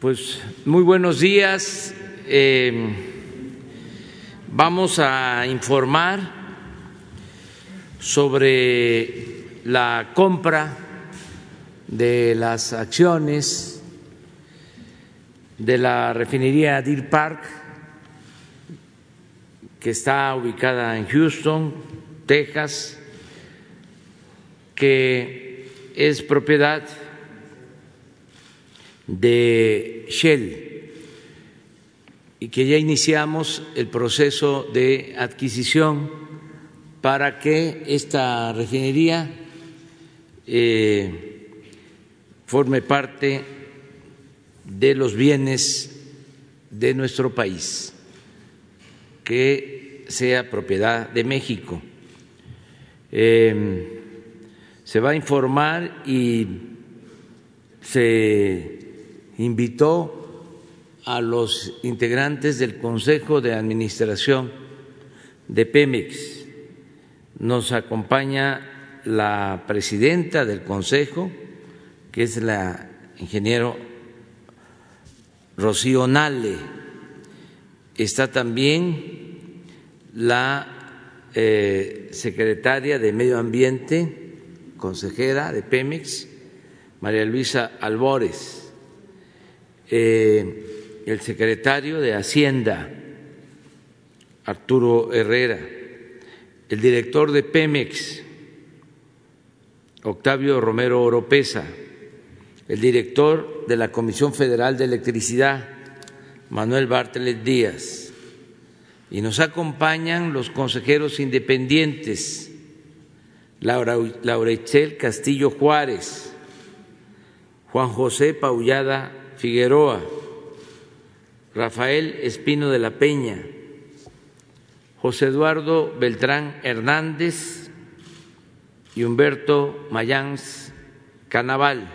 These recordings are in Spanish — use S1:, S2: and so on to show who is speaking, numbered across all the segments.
S1: Pues muy buenos días. Eh, vamos a informar sobre la compra de las acciones de la refinería Deer Park, que está ubicada en Houston, Texas, que es propiedad de Shell y que ya iniciamos el proceso de adquisición para que esta refinería eh, forme parte de los bienes de nuestro país, que sea propiedad de México. Eh, se va a informar y se invitó a los integrantes del Consejo de Administración de Pemex. Nos acompaña la presidenta del Consejo, que es la ingeniero Rocío Nale. Está también la eh, secretaria de Medio Ambiente, consejera de Pemex, María Luisa Albores eh, el secretario de Hacienda, Arturo Herrera, el director de Pemex, Octavio Romero Oropesa, el director de la Comisión Federal de Electricidad, Manuel Bartlett Díaz, y nos acompañan los consejeros independientes, Laura, Laura Castillo Juárez, Juan José Paullada Figueroa, Rafael Espino de la Peña, José Eduardo Beltrán Hernández y Humberto Mayans Canaval.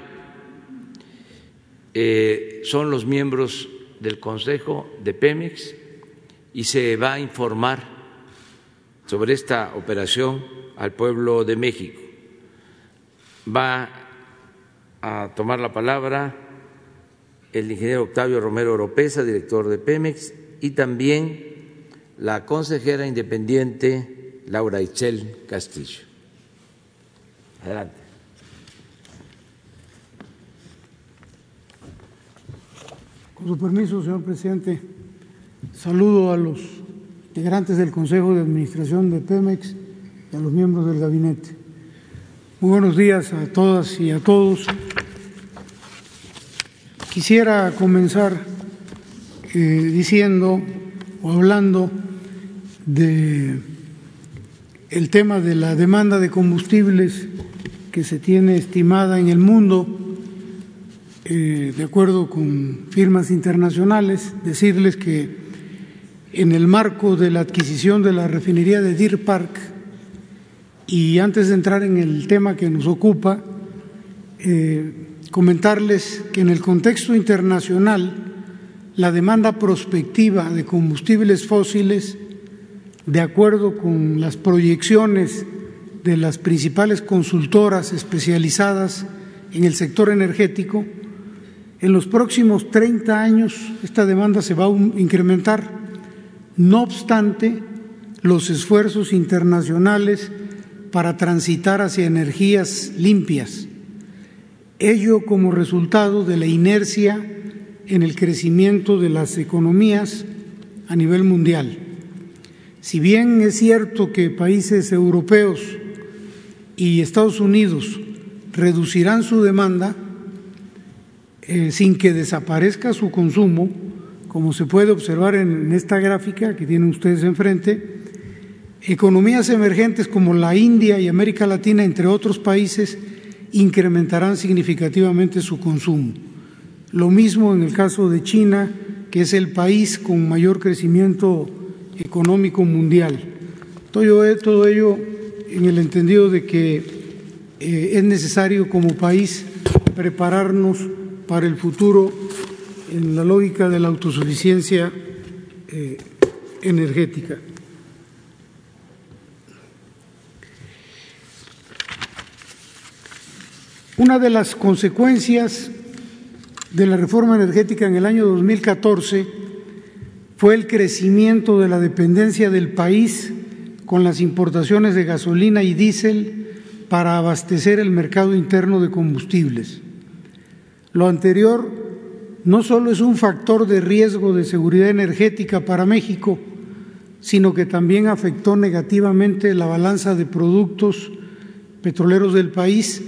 S1: Eh, son los miembros del Consejo de Pemex y se va a informar sobre esta operación al pueblo de México. Va a tomar la palabra el ingeniero Octavio Romero Oropesa, director de Pemex, y también la consejera independiente Laura Ichel Castillo. Adelante.
S2: Con su permiso, señor presidente, saludo a los integrantes del Consejo de Administración de Pemex y a los miembros del gabinete. Muy buenos días a todas y a todos. Quisiera comenzar eh, diciendo o hablando de el tema de la demanda de combustibles que se tiene estimada en el mundo, eh, de acuerdo con firmas internacionales, decirles que en el marco de la adquisición de la refinería de Deer Park, y antes de entrar en el tema que nos ocupa, eh, comentarles que en el contexto internacional la demanda prospectiva de combustibles fósiles, de acuerdo con las proyecciones de las principales consultoras especializadas en el sector energético, en los próximos 30 años esta demanda se va a incrementar. No obstante, los esfuerzos internacionales para transitar hacia energías limpias, ello como resultado de la inercia en el crecimiento de las economías a nivel mundial. Si bien es cierto que países europeos y Estados Unidos reducirán su demanda eh, sin que desaparezca su consumo, como se puede observar en esta gráfica que tienen ustedes enfrente, economías emergentes como la India y América Latina, entre otros países, incrementarán significativamente su consumo. Lo mismo en el caso de China, que es el país con mayor crecimiento económico mundial. Todo ello en el entendido de que eh, es necesario como país prepararnos para el futuro en la lógica de la autosuficiencia eh, energética. Una de las consecuencias de la reforma energética en el año 2014 fue el crecimiento de la dependencia del país con las importaciones de gasolina y diésel para abastecer el mercado interno de combustibles. Lo anterior no solo es un factor de riesgo de seguridad energética para México, sino que también afectó negativamente la balanza de productos petroleros del país,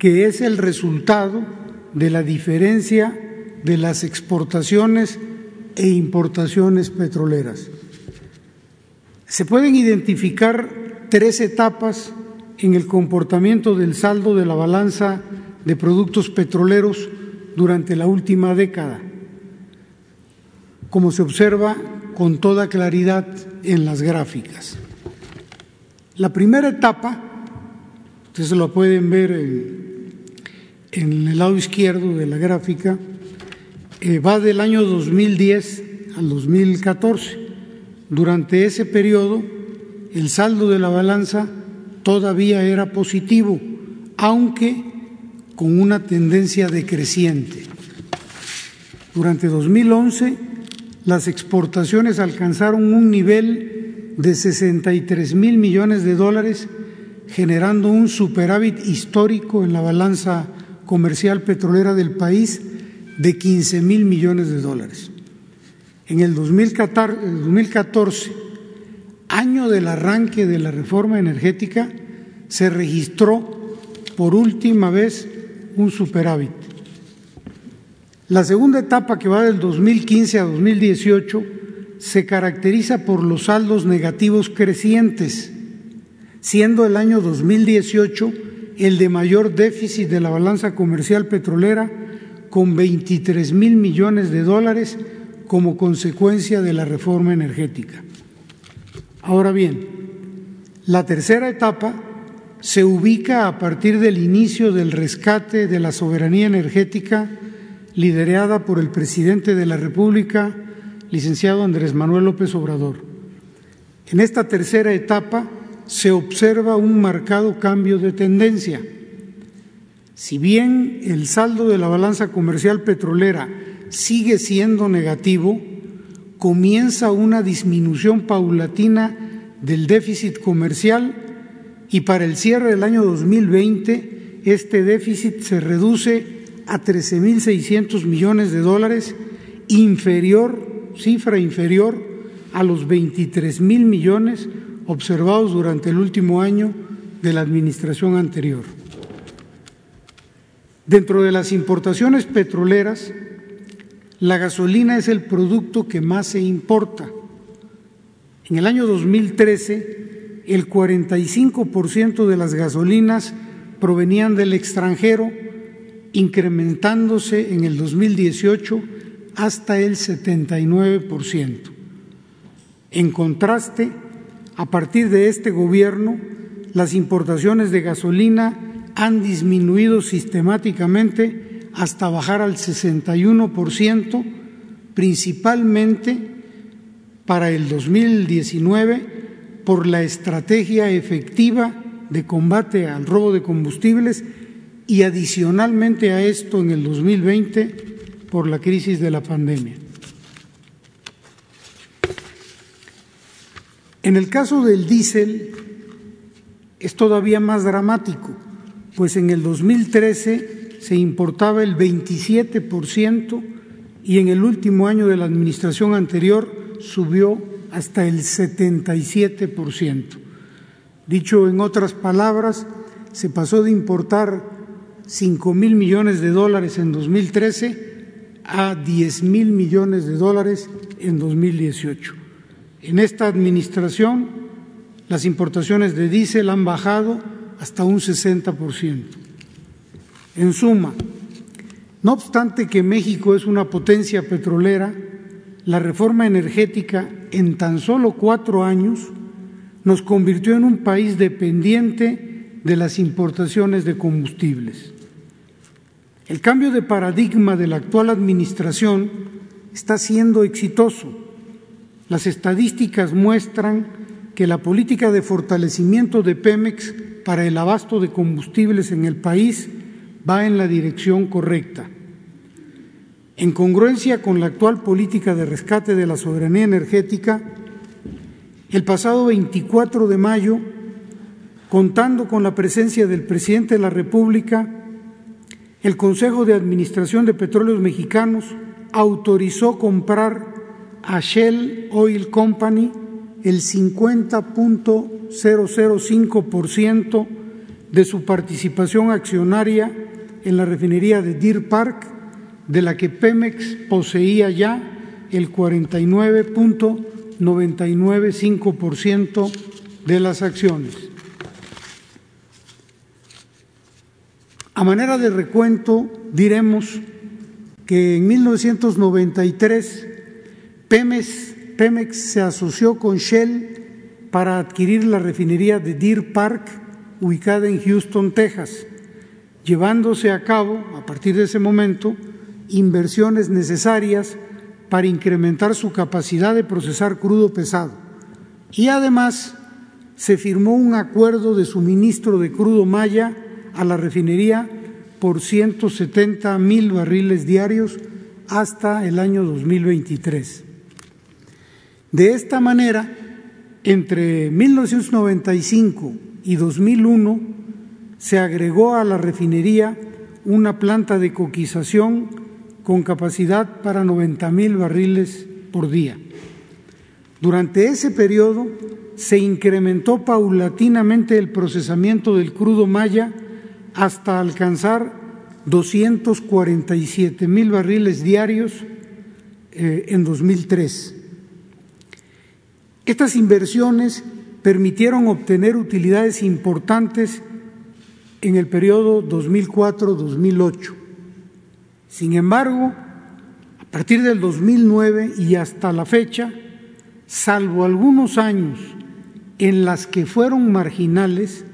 S2: que es el resultado de la diferencia de las exportaciones e importaciones petroleras. Se pueden identificar tres etapas en el comportamiento del saldo de la balanza de productos petroleros durante la última década, como se observa con toda claridad en las gráficas. La primera etapa, ustedes lo pueden ver en, el lado izquierdo de la gráfica, eh, va del año 2010 al 2014. Durante ese periodo, el saldo de la balanza todavía era positivo, aunque con una tendencia decreciente. Durante 2011 las exportaciones alcanzaron un nivel de 63 mil millones de dólares, generando un superávit histórico en la balanza comercial petrolera del país de 15 mil millones de dólares. En el 2014, año del arranque de la reforma energética, se registró por última vez un superávit. La segunda etapa, que va del 2015 a 2018, se caracteriza por los saldos negativos crecientes, siendo el año 2018 el de mayor déficit de la balanza comercial petrolera, con 23 mil millones de dólares como consecuencia de la reforma energética. Ahora bien, la tercera etapa se ubica a partir del inicio del rescate de la soberanía energética liderada por el presidente de la República, licenciado Andrés Manuel López Obrador. En esta tercera etapa se observa un marcado cambio de tendencia. Si bien el saldo de la balanza comercial petrolera sigue siendo negativo, comienza una disminución paulatina del déficit comercial y para el cierre del año 2020 este déficit se reduce a 13.600 millones de dólares, inferior, cifra inferior a los 23 mil millones observados durante el último año de la administración anterior. Dentro de las importaciones petroleras, la gasolina es el producto que más se importa. En el año 2013, el 45% de las gasolinas provenían del extranjero incrementándose en el 2018 hasta el 79%. En contraste, a partir de este gobierno, las importaciones de gasolina han disminuido sistemáticamente hasta bajar al 61%, principalmente para el 2019 por la estrategia efectiva de combate al robo de combustibles y adicionalmente a esto en el 2020 por la crisis de la pandemia. En el caso del diésel es todavía más dramático, pues en el 2013 se importaba el 27% y en el último año de la administración anterior subió hasta el 77%. Dicho en otras palabras, se pasó de importar 5 mil millones de dólares en 2013 a 10 mil millones de dólares en 2018. En esta administración, las importaciones de diésel han bajado hasta un 60%. En suma, no obstante que México es una potencia petrolera, la reforma energética en tan solo cuatro años nos convirtió en un país dependiente de las importaciones de combustibles. El cambio de paradigma de la actual administración está siendo exitoso. Las estadísticas muestran que la política de fortalecimiento de Pemex para el abasto de combustibles en el país va en la dirección correcta. En congruencia con la actual política de rescate de la soberanía energética, el pasado 24 de mayo, contando con la presencia del presidente de la República, el Consejo de Administración de Petróleos Mexicanos autorizó comprar a Shell Oil Company el 50.005% de su participación accionaria en la refinería de Deer Park, de la que Pemex poseía ya el 49.995% de las acciones. A manera de recuento, diremos que en 1993 Pemex, se asoció con Shell para adquirir la refinería de Deer Park, ubicada en Houston, Texas, llevándose a cabo, a partir de ese momento, inversiones necesarias para incrementar su capacidad de procesar crudo pesado. Y además se firmó un acuerdo de suministro de crudo maya a la refinería por 170 mil barriles diarios hasta el año 2023. De esta manera, entre 1995 y 2001 se agregó a la refinería una planta de coquización con capacidad para 90 mil barriles por día. Durante ese periodo se incrementó paulatinamente el procesamiento del crudo maya hasta alcanzar 247 mil barriles diarios eh, en 2003. Estas inversiones permitieron obtener utilidades importantes en el periodo 2004-2008. Sin embargo, a partir del 2009 y hasta la fecha, salvo algunos años en las que fueron marginales,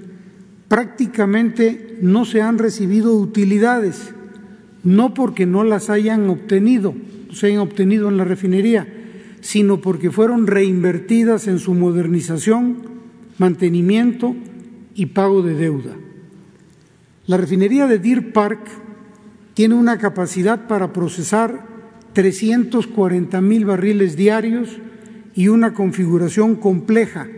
S2: prácticamente no se han recibido utilidades, no porque no las hayan obtenido, se hayan obtenido en la refinería, sino porque fueron reinvertidas en su modernización, mantenimiento y pago de deuda. La refinería de Deer Park tiene una capacidad para procesar 340 mil barriles diarios y una configuración compleja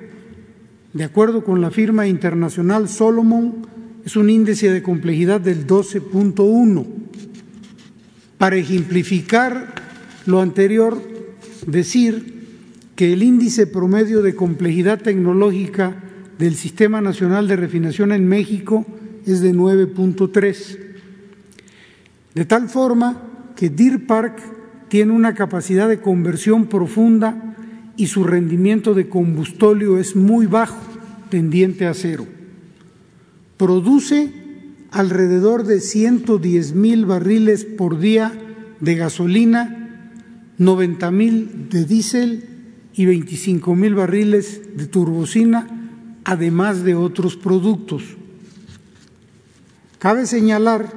S2: de acuerdo con la firma internacional Solomon, es un índice de complejidad del 12.1. Para ejemplificar lo anterior, decir que el índice promedio de complejidad tecnológica del Sistema Nacional de Refinación en México es de 9.3. De tal forma que Deer Park tiene una capacidad de conversión profunda y su rendimiento de combustóleo es muy bajo, tendiente a cero. Produce alrededor de 110 mil barriles por día de gasolina, 90 mil de diésel y 25 mil barriles de turbocina, además de otros productos. Cabe señalar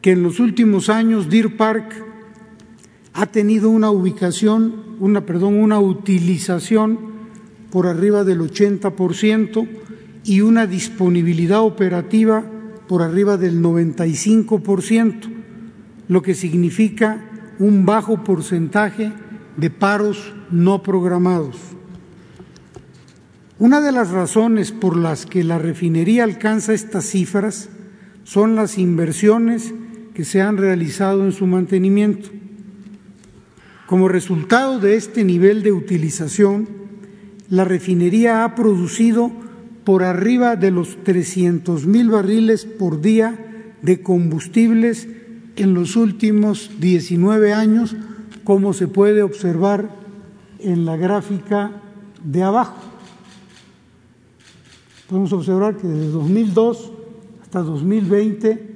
S2: que en los últimos años Deer Park ha tenido una ubicación, una, perdón, una utilización por arriba del 80% y una disponibilidad operativa por arriba del 95%, lo que significa un bajo porcentaje de paros no programados. Una de las razones por las que la refinería alcanza estas cifras son las inversiones que se han realizado en su mantenimiento. Como resultado de este nivel de utilización, la refinería ha producido por arriba de los 300 mil barriles por día de combustibles en los últimos 19 años, como se puede observar en la gráfica de abajo. Podemos observar que desde 2002 hasta 2020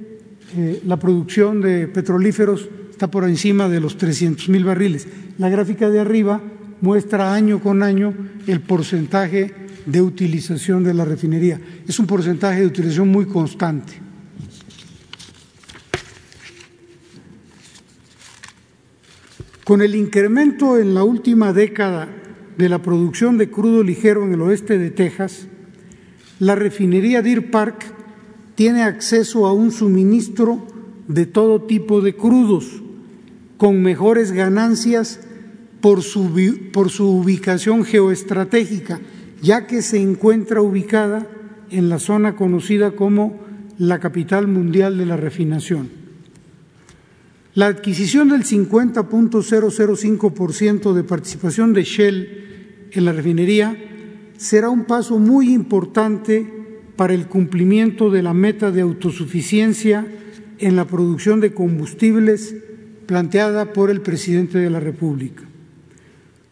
S2: eh, la producción de petrolíferos está por encima de los 300 mil barriles. La gráfica de arriba muestra año con año el porcentaje de utilización de la refinería. Es un porcentaje de utilización muy constante. Con el incremento en la última década de la producción de crudo ligero en el oeste de Texas, la refinería Deer Park tiene acceso a un suministro de todo tipo de crudos, con mejores ganancias por su, por su ubicación geoestratégica, ya que se encuentra ubicada en la zona conocida como la capital mundial de la refinación. La adquisición del 50.005% de participación de Shell en la refinería será un paso muy importante para el cumplimiento de la meta de autosuficiencia en la producción de combustibles planteada por el presidente de la República.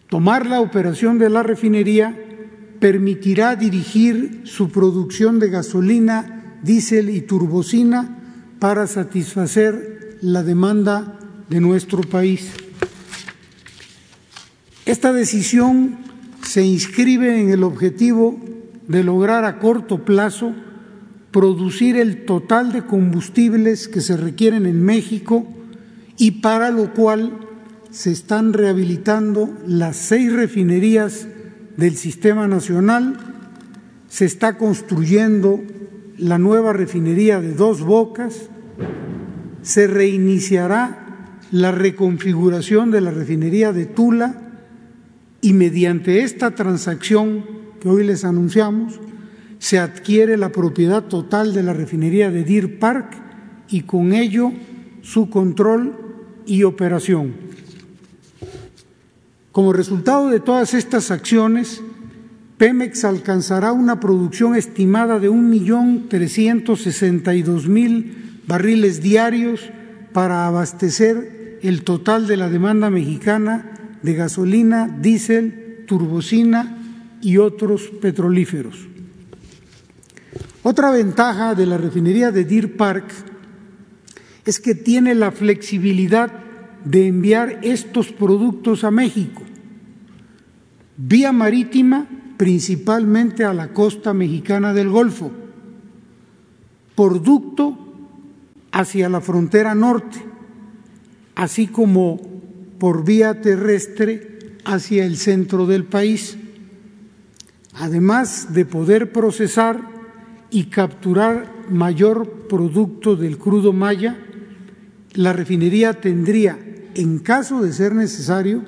S2: Tomar la operación de la refinería permitirá dirigir su producción de gasolina, diésel y turbocina para satisfacer la demanda de nuestro país. Esta decisión se inscribe en el objetivo de lograr a corto plazo producir el total de combustibles que se requieren en México y para lo cual se están rehabilitando las seis refinerías del sistema nacional, se está construyendo la nueva refinería de dos bocas, se reiniciará la reconfiguración de la refinería de Tula y mediante esta transacción que hoy les anunciamos, se adquiere la propiedad total de la refinería de Deer Park y con ello su control y operación. Como resultado de todas estas acciones, Pemex alcanzará una producción estimada de 1.362.000 barriles diarios para abastecer el total de la demanda mexicana de gasolina, diésel, turbocina y otros petrolíferos. Otra ventaja de la refinería de Deer Park es que tiene la flexibilidad de enviar estos productos a México, vía marítima principalmente a la costa mexicana del Golfo, por ducto hacia la frontera norte, así como por vía terrestre hacia el centro del país, además de poder procesar y capturar mayor producto del crudo maya, la refinería tendría, en caso de ser necesario,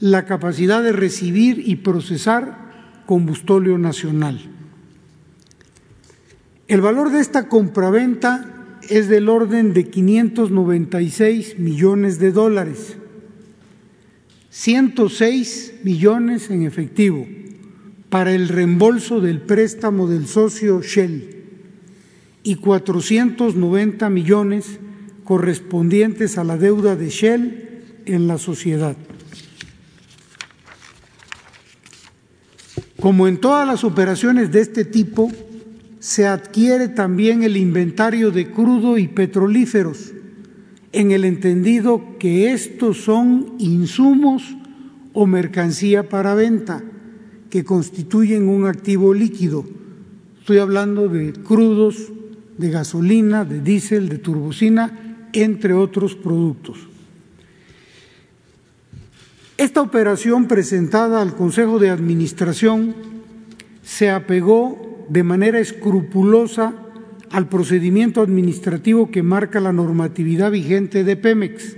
S2: la capacidad de recibir y procesar combustóleo nacional. El valor de esta compraventa es del orden de 596 millones de dólares 106 millones en efectivo para el reembolso del préstamo del socio Shell y 490 millones correspondientes a la deuda de Shell en la sociedad. Como en todas las operaciones de este tipo, se adquiere también el inventario de crudo y petrolíferos en el entendido que estos son insumos o mercancía para venta que constituyen un activo líquido. Estoy hablando de crudos, de gasolina, de diésel, de turbocina, entre otros productos. Esta operación presentada al Consejo de Administración se apegó de manera escrupulosa al procedimiento administrativo que marca la normatividad vigente de Pemex,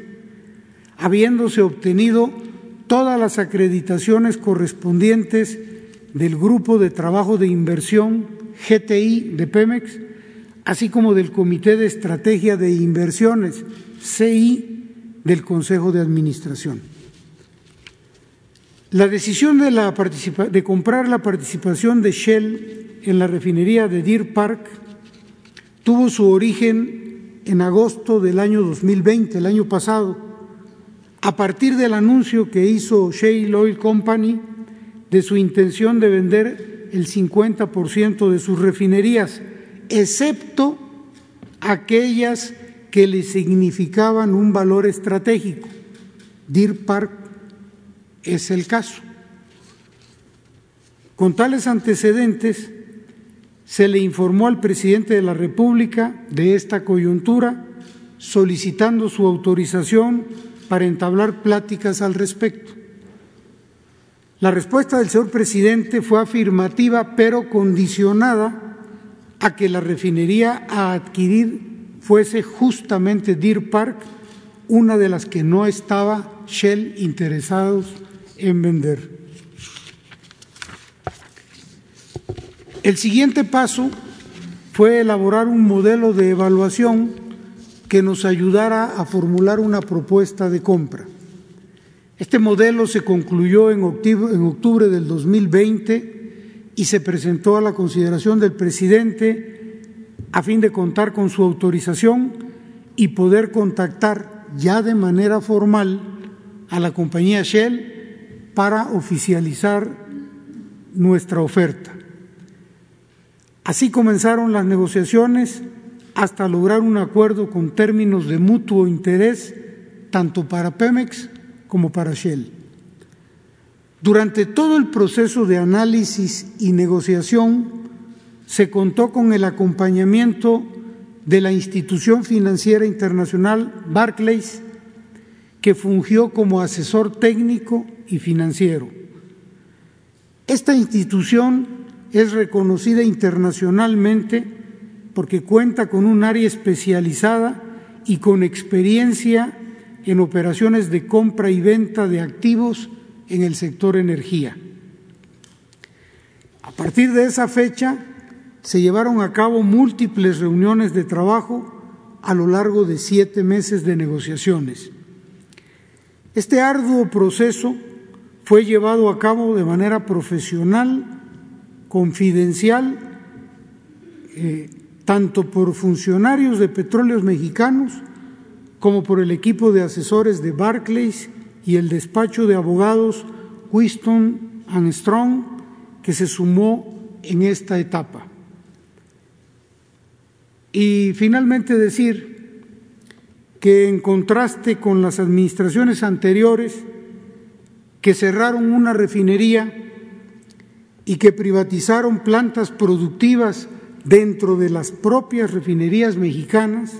S2: habiéndose obtenido todas las acreditaciones correspondientes del Grupo de Trabajo de Inversión GTI de Pemex, así como del Comité de Estrategia de Inversiones CI del Consejo de Administración. La decisión de, de comprar la participación de Shell en la refinería de Deer Park tuvo su origen en agosto del año 2020, el año pasado, a partir del anuncio que hizo Shale Oil Company de su intención de vender el 50% de sus refinerías, excepto aquellas que le significaban un valor estratégico. Deer Park es el caso. Con tales antecedentes, se le informó al presidente de la República de esta coyuntura, solicitando su autorización para entablar pláticas al respecto. La respuesta del señor presidente fue afirmativa, pero condicionada a que la refinería a adquirir fuese justamente Deer Park, una de las que no estaba Shell interesados en vender. El siguiente paso fue elaborar un modelo de evaluación que nos ayudara a formular una propuesta de compra. Este modelo se concluyó en octubre, del 2020 y se presentó a la consideración del presidente a fin de contar con su autorización y poder contactar ya de manera formal a la compañía Shell para oficializar nuestra oferta. Así comenzaron las negociaciones hasta lograr un acuerdo con términos de mutuo interés tanto para Pemex como para Shell. Durante todo el proceso de análisis y negociación se contó con el acompañamiento de la institución financiera internacional Barclays, que fungió como asesor técnico y financiero. Esta institución es reconocida internacionalmente porque cuenta con un área especializada y con experiencia en operaciones de compra y venta de activos en el sector energía. A partir de esa fecha se llevaron a cabo múltiples reuniones de trabajo a lo largo de siete meses de negociaciones. Este arduo proceso fue llevado a cabo de manera profesional, confidencial, eh, tanto por funcionarios de petróleos mexicanos como por el equipo de asesores de Barclays y el despacho de abogados Winston and Strong que se sumó en esta etapa. Y finalmente decir que en contraste con las administraciones anteriores que cerraron una refinería y que privatizaron plantas productivas dentro de las propias refinerías mexicanas,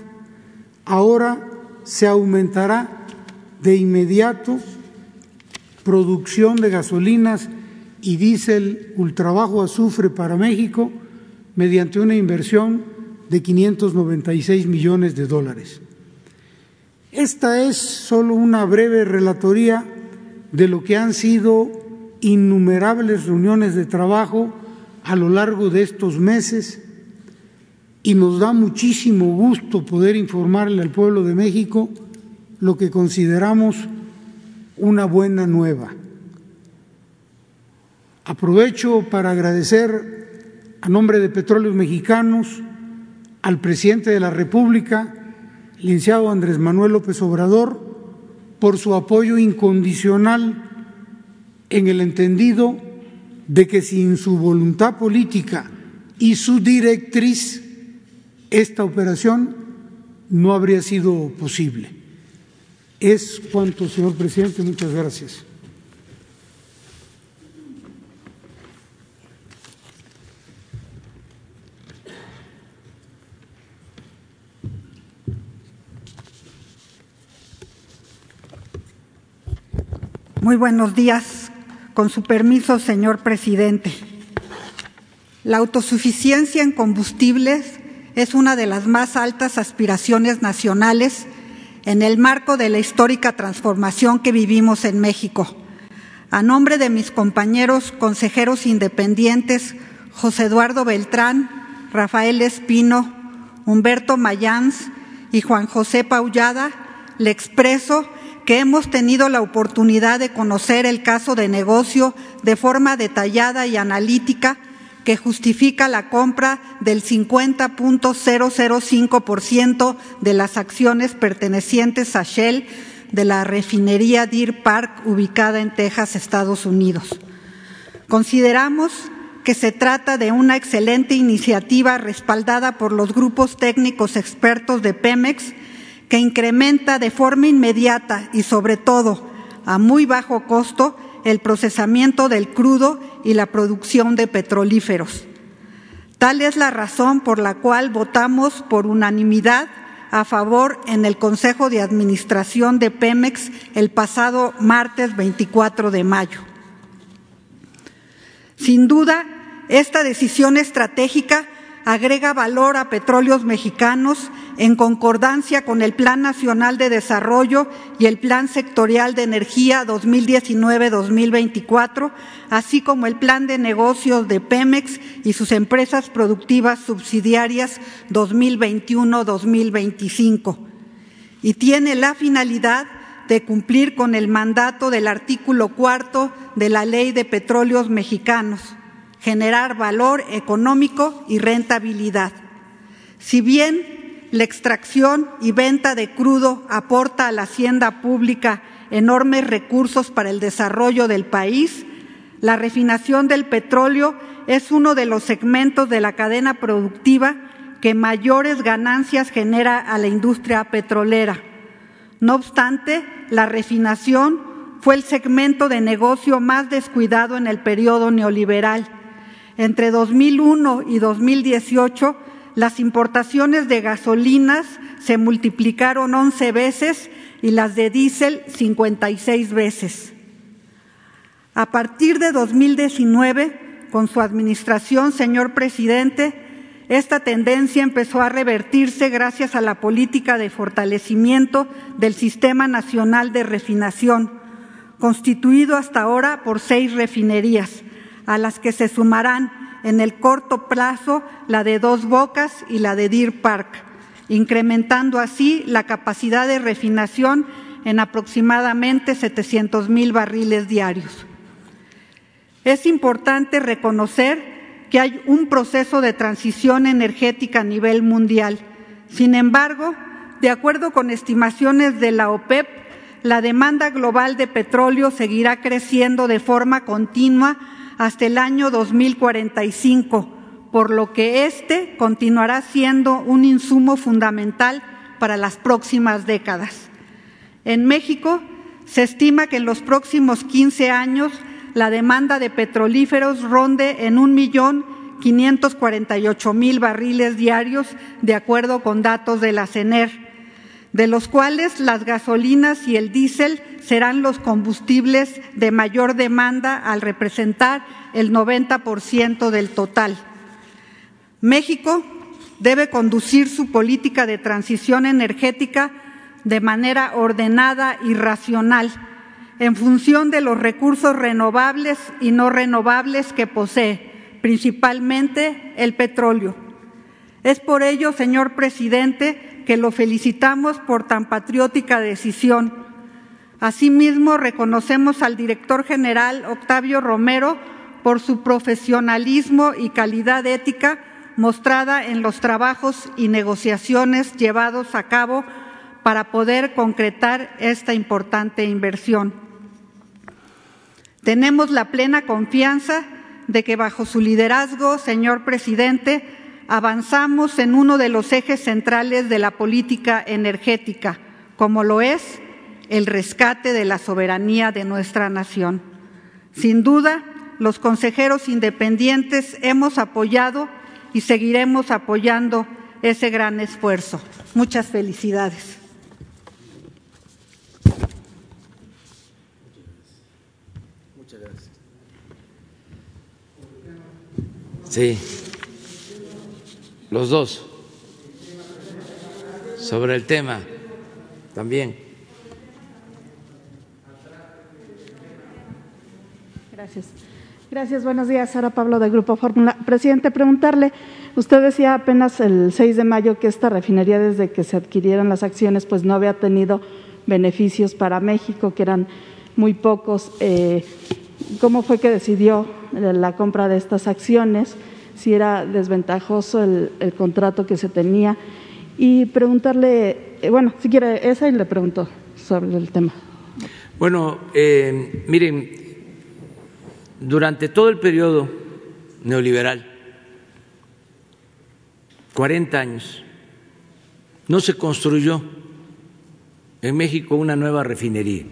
S2: ahora se aumentará de inmediato producción de gasolinas y diésel ultrabajo azufre para México mediante una inversión de 596 millones de dólares. Esta es solo una breve relatoría de lo que han sido innumerables reuniones de trabajo a lo largo de estos meses y nos da muchísimo gusto poder informarle al pueblo de México lo que consideramos una buena nueva. Aprovecho para agradecer a nombre de Petróleos Mexicanos al presidente de la República, licenciado Andrés Manuel López Obrador, por su apoyo incondicional en el entendido de que sin su voluntad política y su directriz esta operación no habría sido posible. Es cuanto, señor presidente. Muchas gracias.
S3: Muy buenos días. Con su permiso, señor presidente. La autosuficiencia en combustibles es una de las más altas aspiraciones nacionales en el marco de la histórica transformación que vivimos en México. A nombre de mis compañeros consejeros independientes José Eduardo Beltrán, Rafael Espino, Humberto Mayans y Juan José Paullada, le expreso que hemos tenido la oportunidad de conocer el caso de negocio de forma detallada y analítica que justifica la compra del 50.005% de las acciones pertenecientes a Shell de la refinería Deer Park ubicada en Texas, Estados Unidos. Consideramos que se trata de una excelente iniciativa respaldada por los grupos técnicos expertos de Pemex que incrementa de forma inmediata y sobre todo a muy bajo costo el procesamiento del crudo y la producción de petrolíferos. Tal es la razón por la cual votamos por unanimidad a favor en el Consejo de Administración de Pemex el pasado martes 24 de mayo. Sin duda, esta decisión estratégica agrega valor a petróleos mexicanos en concordancia con el Plan Nacional de Desarrollo y el Plan Sectorial de Energía 2019-2024, así como el Plan de Negocios de Pemex y sus empresas productivas subsidiarias 2021-2025. Y tiene la finalidad de cumplir con el mandato del artículo cuarto de la Ley de Petróleos Mexicanos, generar valor económico y rentabilidad. Si bien la extracción y venta de crudo aporta a la hacienda pública enormes recursos para el desarrollo del país. La refinación del petróleo es uno de los segmentos de la cadena productiva que mayores ganancias genera a la industria petrolera. No obstante, la refinación fue el segmento de negocio más descuidado en el periodo neoliberal. Entre 2001 y 2018 las importaciones de gasolinas se multiplicaron 11 veces y las de diésel 56 veces. A partir de 2019, con su administración, señor presidente, esta tendencia empezó a revertirse gracias a la política de fortalecimiento del Sistema Nacional de Refinación, constituido hasta ahora por seis refinerías, a las que se sumarán en el corto plazo la de Dos Bocas y la de Deer Park, incrementando así la capacidad de refinación en aproximadamente 700 mil barriles diarios. Es importante reconocer que hay un proceso de transición energética a nivel mundial. Sin embargo, de acuerdo con estimaciones de la OPEP, la demanda global de petróleo seguirá creciendo de forma continua hasta el año 2045, por lo que este continuará siendo un insumo fundamental para las próximas décadas. En México se estima que en los próximos 15 años la demanda de petrolíferos ronde en un millón mil barriles diarios, de acuerdo con datos de la CENER, de los cuales las gasolinas y el diésel serán los combustibles de mayor demanda al representar el 90% del total. México debe conducir su política de transición energética de manera ordenada y racional, en función de los recursos renovables y no renovables que posee, principalmente el petróleo. Es por ello, señor presidente, que lo felicitamos por tan patriótica decisión Asimismo, reconocemos al director general Octavio Romero por su profesionalismo y calidad ética mostrada en los trabajos y negociaciones llevados a cabo para poder concretar esta importante inversión. Tenemos la plena confianza de que bajo su liderazgo, señor presidente, avanzamos en uno de los ejes centrales de la política energética, como lo es el rescate de la soberanía de nuestra nación. Sin duda, los consejeros independientes hemos apoyado y seguiremos apoyando ese gran esfuerzo. Muchas felicidades.
S1: Muchas gracias. Sí, los dos. Sobre el tema también.
S4: Gracias. Gracias, buenos días. Sara Pablo del Grupo Fórmula. Presidente, preguntarle, usted decía apenas el 6 de mayo que esta refinería desde que se adquirieron las acciones pues no había tenido beneficios para México, que eran muy pocos. Eh, ¿Cómo fue que decidió la compra de estas acciones? Si era desventajoso el, contrato que se tenía. Y preguntarle, eh, bueno, si quiere esa y le pregunto sobre el tema.
S1: Bueno, eh, miren, durante todo el periodo neoliberal, 40 años, no se construyó en México una nueva refinería,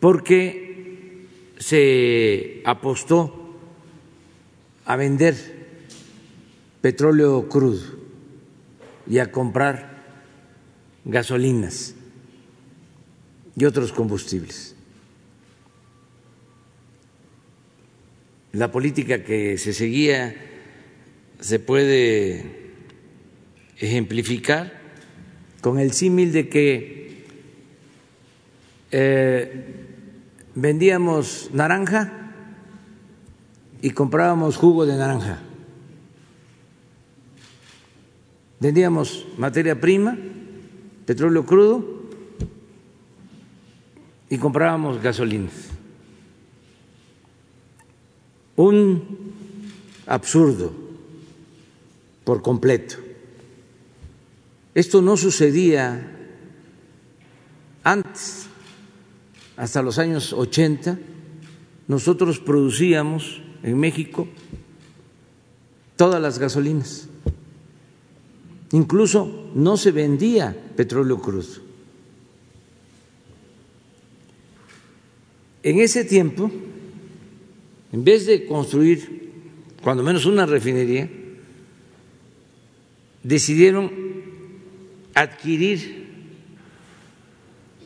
S1: porque se apostó a vender petróleo crudo y a comprar gasolinas y otros combustibles. la política que se seguía se puede ejemplificar con el símil de que eh, vendíamos naranja y comprábamos jugo de naranja. Vendíamos materia prima, petróleo crudo y comprábamos gasolinas. Un absurdo por completo. Esto no sucedía antes, hasta los años 80, nosotros producíamos en México todas las gasolinas. Incluso no se vendía petróleo crudo. En ese tiempo, en vez de construir cuando menos una refinería, decidieron adquirir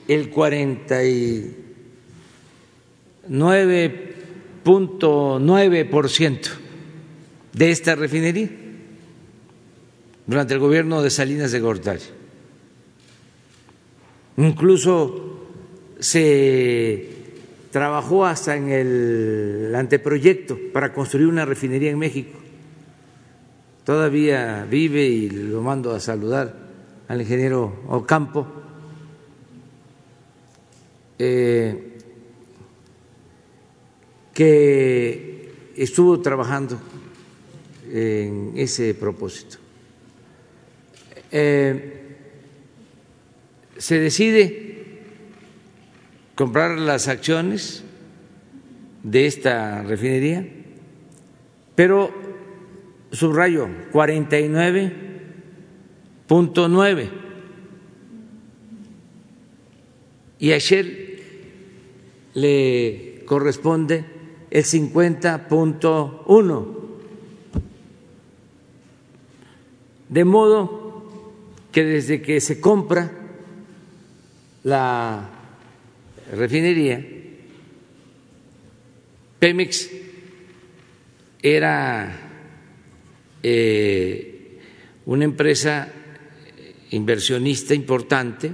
S1: el 49.9% de esta refinería durante el gobierno de Salinas de Gortari. Incluso se trabajó hasta en el anteproyecto para construir una refinería en México. Todavía vive y lo mando a saludar al ingeniero Ocampo. Eh, que estuvo trabajando en ese propósito. Eh, se decide comprar las acciones de esta refinería, pero subrayo 49.9 y a Shell le corresponde el 50.1 de modo que desde que se compra la refinería, Pemex era eh, una empresa inversionista importante,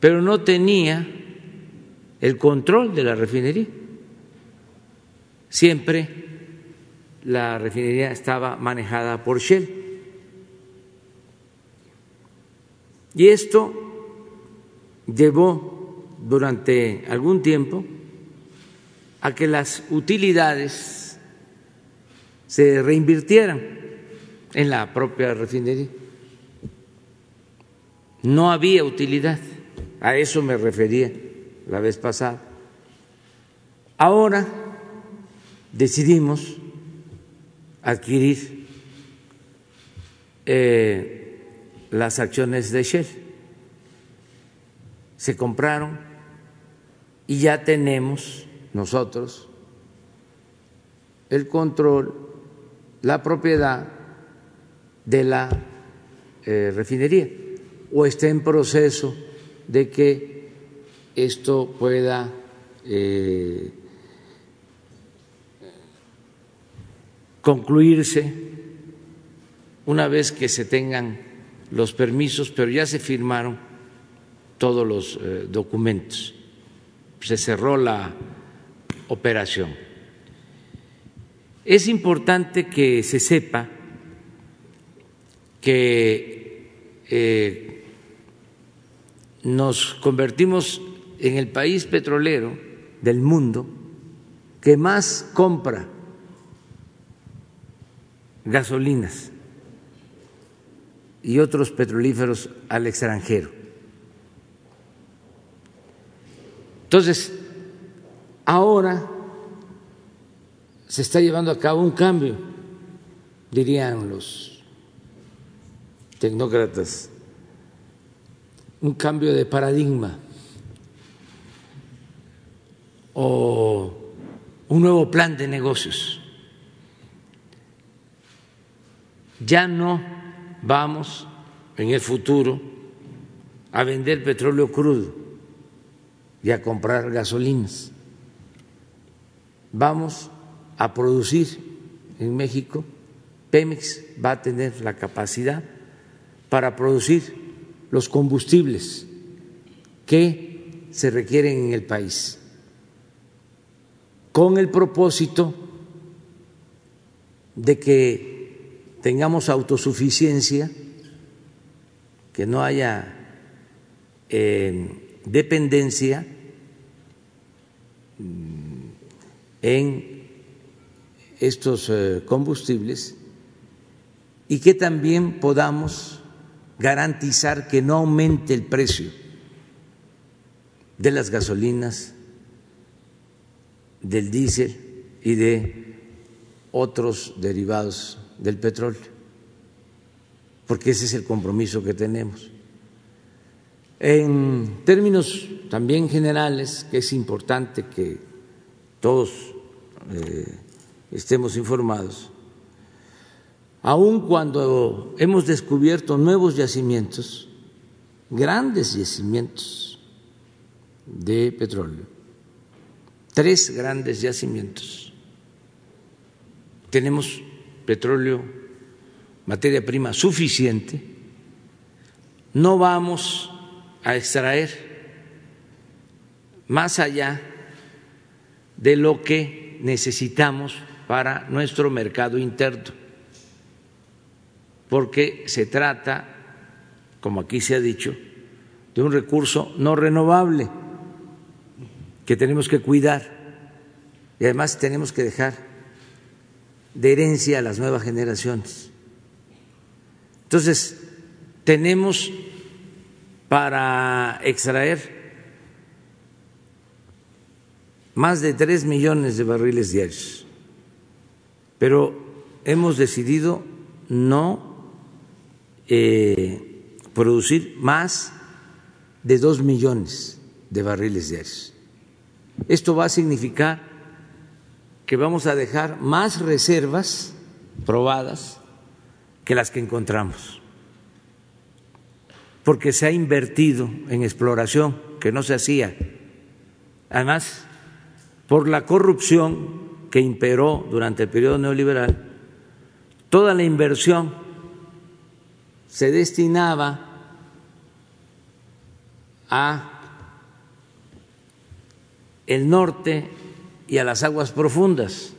S1: pero no tenía el control de la refinería. Siempre la refinería estaba manejada por Shell. Y esto llevó durante algún tiempo a que las utilidades se reinvirtieran en la propia refinería. No había utilidad, a eso me refería la vez pasada. Ahora decidimos adquirir eh, las acciones de Shell. Se compraron y ya tenemos nosotros el control, la propiedad de la eh, refinería o está en proceso de que esto pueda eh, concluirse una vez que se tengan los permisos, pero ya se firmaron todos los eh, documentos. Se cerró la operación. Es importante que se sepa que eh, nos convertimos en el país petrolero del mundo que más compra gasolinas y otros petrolíferos al extranjero. Entonces, ahora se está llevando a cabo un cambio, dirían los tecnócratas, un cambio de paradigma o un nuevo plan de negocios. Ya no vamos en el futuro a vender petróleo crudo y a comprar gasolinas. Vamos a producir en México, Pemex va a tener la capacidad para producir los combustibles que se requieren en el país, con el propósito de que tengamos autosuficiencia, que no haya eh, dependencia mm, en estos eh, combustibles y que también podamos garantizar que no aumente el precio de las gasolinas, del diésel y de otros derivados del petróleo, porque ese es el compromiso que tenemos. En términos también generales, que es importante que todos eh, estemos informados, aun cuando hemos descubierto nuevos yacimientos, grandes yacimientos de petróleo, tres grandes yacimientos, tenemos petróleo, materia prima suficiente, no vamos a extraer más allá de lo que necesitamos para nuestro mercado interno. Porque se trata, como aquí se ha dicho, de un recurso no renovable que tenemos que cuidar y además tenemos que dejar de herencia a las nuevas generaciones. Entonces, tenemos para extraer más de tres millones de barriles diarios, pero hemos decidido no eh, producir más de dos millones de barriles diarios. Esto va a significar que vamos a dejar más reservas probadas que las que encontramos, porque se ha invertido en exploración que no se hacía. Además, por la corrupción que imperó durante el periodo neoliberal, toda la inversión se destinaba a el norte y a las aguas profundas,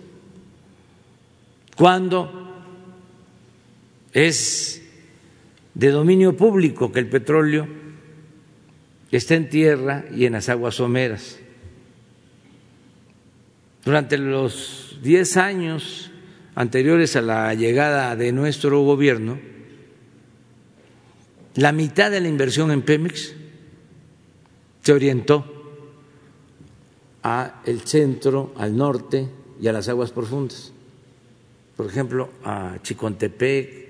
S1: cuando es de dominio público que el petróleo está en tierra y en las aguas someras. Durante los diez años anteriores a la llegada de nuestro gobierno, la mitad de la inversión en Pemex se orientó al centro, al norte y a las aguas profundas. Por ejemplo, a Chicontepec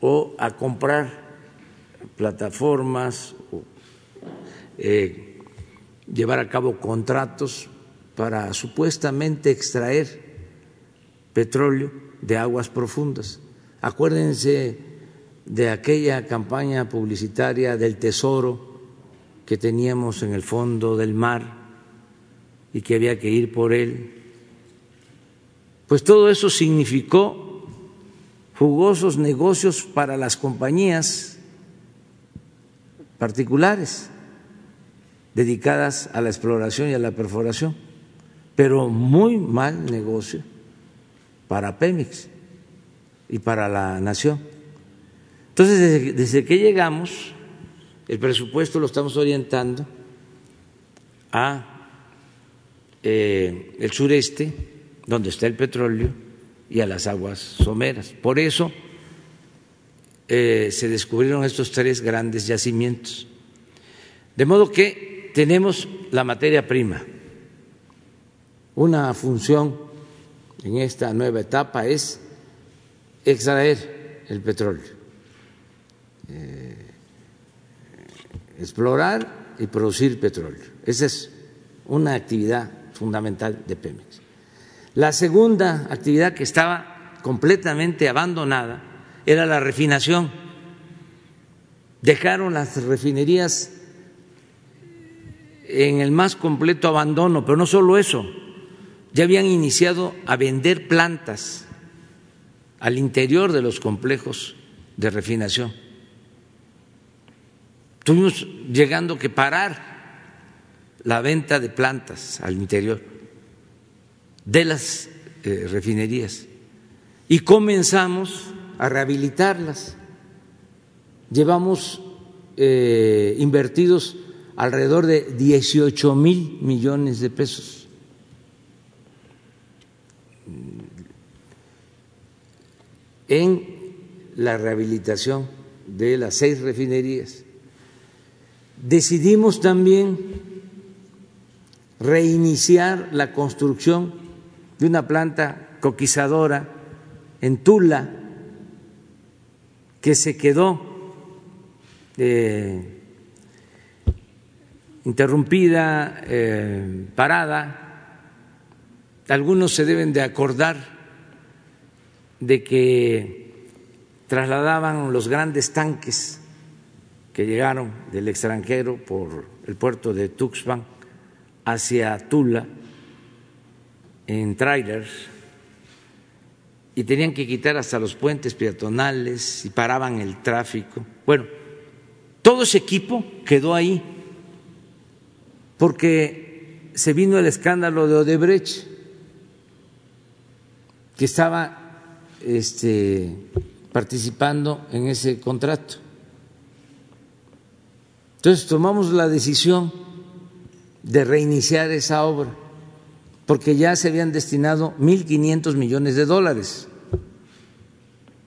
S1: o a comprar plataformas, o, eh, llevar a cabo contratos para supuestamente extraer petróleo de aguas profundas. Acuérdense de aquella campaña publicitaria del tesoro que teníamos en el fondo del mar y que había que ir por él. Pues todo eso significó jugosos negocios para las compañías particulares dedicadas a la exploración y a la perforación, pero muy mal negocio para Pemex y para la nación. Entonces, desde, que llegamos, el presupuesto lo estamos orientando a eh, el sureste, donde está el petróleo, y a las aguas someras. Por eso eh, se descubrieron estos tres grandes yacimientos. De modo que tenemos la materia prima. Una función en esta nueva etapa es extraer el petróleo eh, explorar y producir petróleo. Esa es una actividad fundamental de Pemex. La segunda actividad que estaba completamente abandonada era la refinación. Dejaron las refinerías en el más completo abandono, pero no solo eso, ya habían iniciado a vender plantas al interior de los complejos de refinación Estuvimos llegando que parar la venta de plantas al interior de las eh, refinerías y comenzamos a rehabilitarlas. Llevamos eh, invertidos alrededor de 18 mil millones de pesos. en la rehabilitación de las seis refinerías. Decidimos también reiniciar la construcción de una planta coquizadora en Tula que se quedó eh, interrumpida, eh, parada. Algunos se deben de acordar de que trasladaban los grandes tanques que llegaron del extranjero por el puerto de Tuxpan hacia Tula en trailers y tenían que quitar hasta los puentes peatonales y paraban el tráfico. Bueno, todo ese equipo quedó ahí porque se vino el escándalo de Odebrecht, que estaba este, participando en ese contrato. Entonces tomamos la decisión de reiniciar esa obra, porque ya se habían destinado 1.500 millones de dólares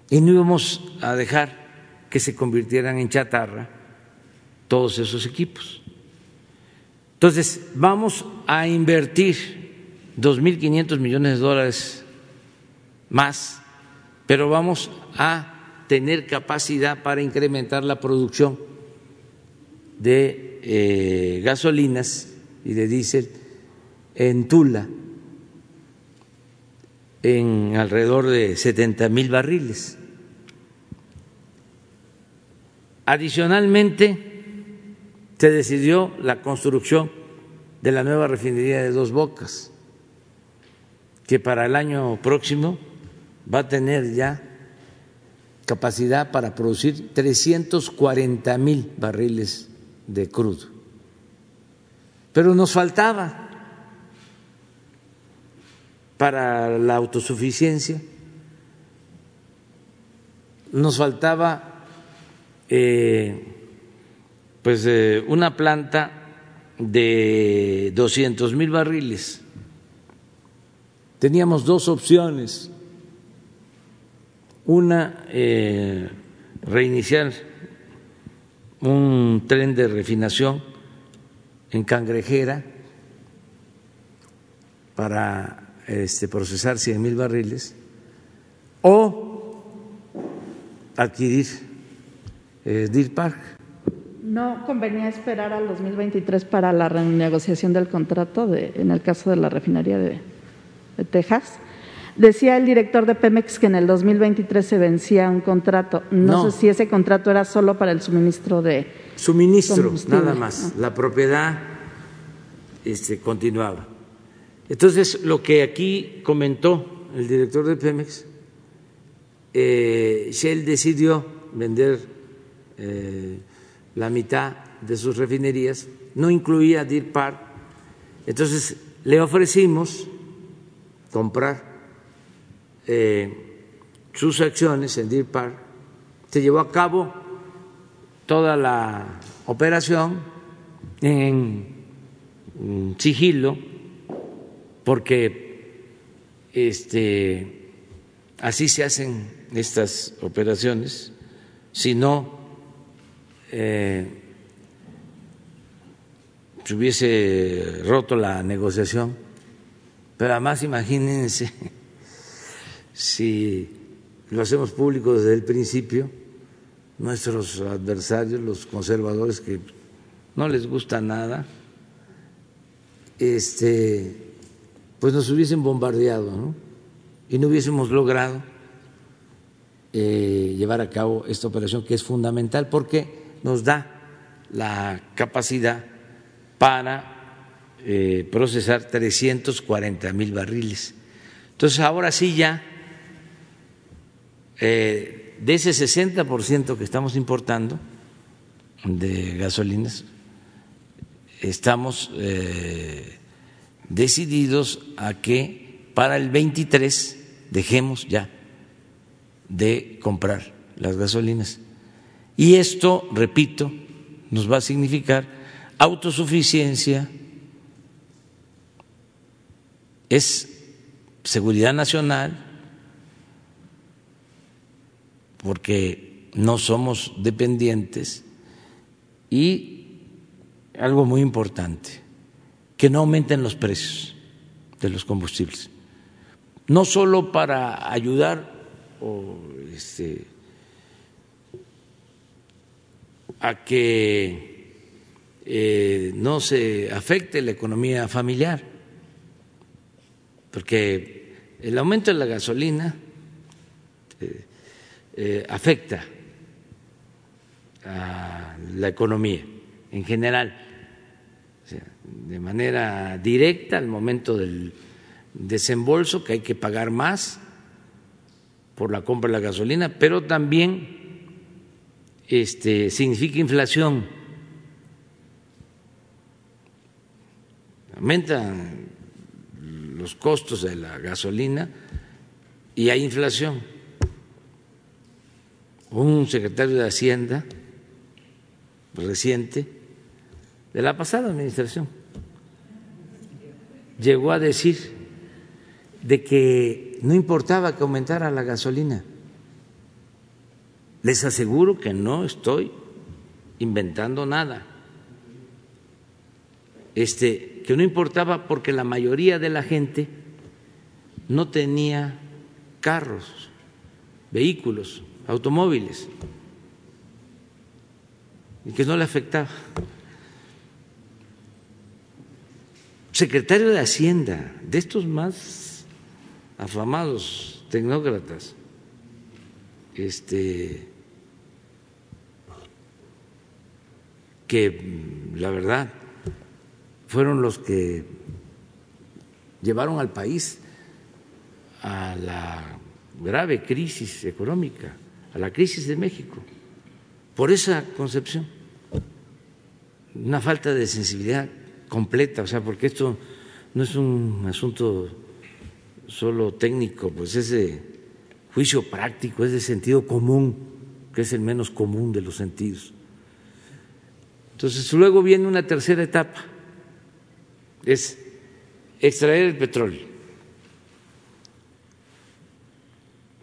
S1: y no íbamos a dejar que se convirtieran en chatarra todos esos equipos. Entonces, vamos a invertir 2.500 millones de dólares más pero vamos a tener capacidad para incrementar la producción de eh, gasolinas y de diésel en Tula en alrededor de 70 mil barriles. Adicionalmente, se decidió la construcción de la nueva refinería de Dos Bocas, que para el año próximo va a tener ya capacidad para producir 340 mil barriles de crudo. Pero nos faltaba para la autosuficiencia, nos faltaba eh, pues eh, una planta de 200 mil barriles. Teníamos dos opciones una, eh, reiniciar un tren de refinación en Cangrejera para este, procesar 100 mil barriles o adquirir eh, Deer Park.
S4: ¿No convenía esperar al 2023 para la renegociación del contrato de, en el caso de la refinería de Texas? Decía el director de Pemex que en el 2023 se vencía un contrato. No, sé si ese contrato era solo para el suministro de
S1: suministro, nada más. La propiedad este, continuaba. Entonces, lo que aquí comentó el director de Pemex, eh, Shell decidió vender eh, la mitad de sus refinerías, no incluía Deer Park, entonces le ofrecimos comprar eh, sus acciones en Deer Park, se llevó a cabo toda la operación en, sigilo, porque este, así se hacen estas operaciones, si no eh, se hubiese roto la negociación. Pero además imagínense si lo hacemos público desde el principio, nuestros adversarios, los conservadores que no les gusta nada, este, pues nos hubiesen bombardeado y no hubiésemos logrado eh, llevar a cabo esta operación que es fundamental porque nos da la capacidad para eh, procesar 340 mil barriles. Entonces ahora sí ya eh, de ese 60% que estamos importando, de gasolinas, estamos eh, decididos a que para el 23 dejemos ya de comprar las gasolinas. Y esto, repito, nos va a significar autosuficiencia, es seguridad nacional, porque no somos dependientes y algo muy importante, que no aumenten los precios de los combustibles, no solo para ayudar este, a que eh, no se afecte la economía familiar, porque el aumento de la gasolina eh, eh, afecta a la economía en general, de manera directa al momento del desembolso, que hay que pagar más por la compra de la gasolina, pero también este, significa inflación. Aumentan los costos de la gasolina y hay inflación. Un secretario de Hacienda reciente de la pasada administración llegó a decir de que no importaba que aumentara la gasolina les aseguro que no estoy inventando nada. Este, que no importaba porque la mayoría de la gente no tenía carros, vehículos, automóviles, y que no le afectaba. Secretario de Hacienda, de estos más afamados tecnócratas, este, que la verdad fueron los que llevaron al país a la grave crisis económica, a la crisis de México, por esa concepción, una falta de sensibilidad completa, o sea, porque esto no es un asunto solo técnico, pues es de juicio práctico, es de sentido común, que es el menos común de los sentidos. Entonces, luego viene una tercera etapa, es extraer el petróleo,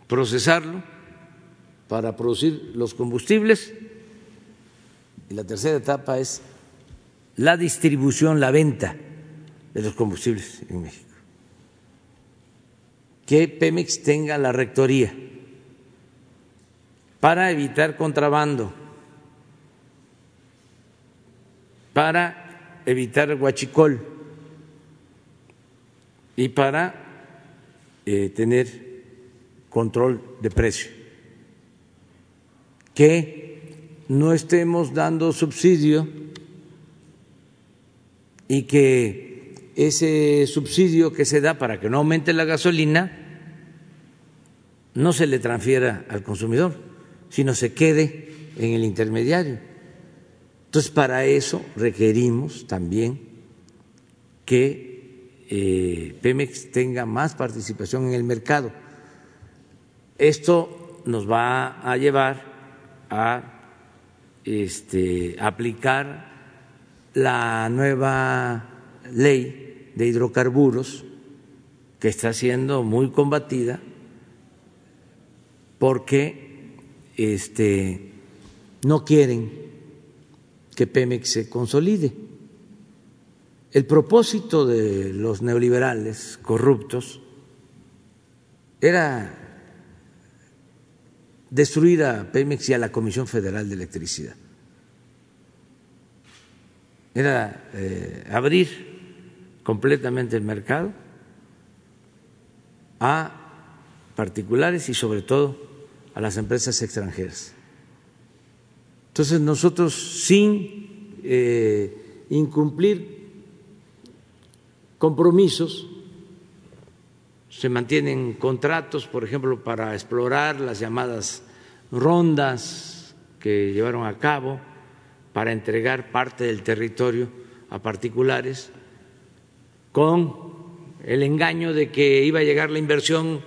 S1: procesarlo para producir los combustibles y la tercera etapa es la distribución, la venta de los combustibles en México. Que Pemex tenga la rectoría para evitar contrabando para evitar el huachicol y para eh, tener control de precio. Que no estemos dando subsidio y que ese subsidio que se da para que no aumente la gasolina no se le transfiera al consumidor, sino se quede en el intermediario. Entonces, para eso requerimos también que eh, Pemex tenga más participación en el mercado. Esto nos va a llevar a este, aplicar la nueva ley de hidrocarburos que está siendo muy combatida porque este, no quieren que Pemex se consolide. El propósito de los neoliberales corruptos era destruir a Pemex y a la Comisión Federal de Electricidad. Era eh, abrir completamente el mercado a particulares y sobre todo a las empresas extranjeras. Entonces nosotros sin eh, incumplir compromisos, se mantienen contratos, por ejemplo, para explorar las llamadas rondas que llevaron a cabo para entregar parte del territorio a particulares con el engaño de que iba a llegar la inversión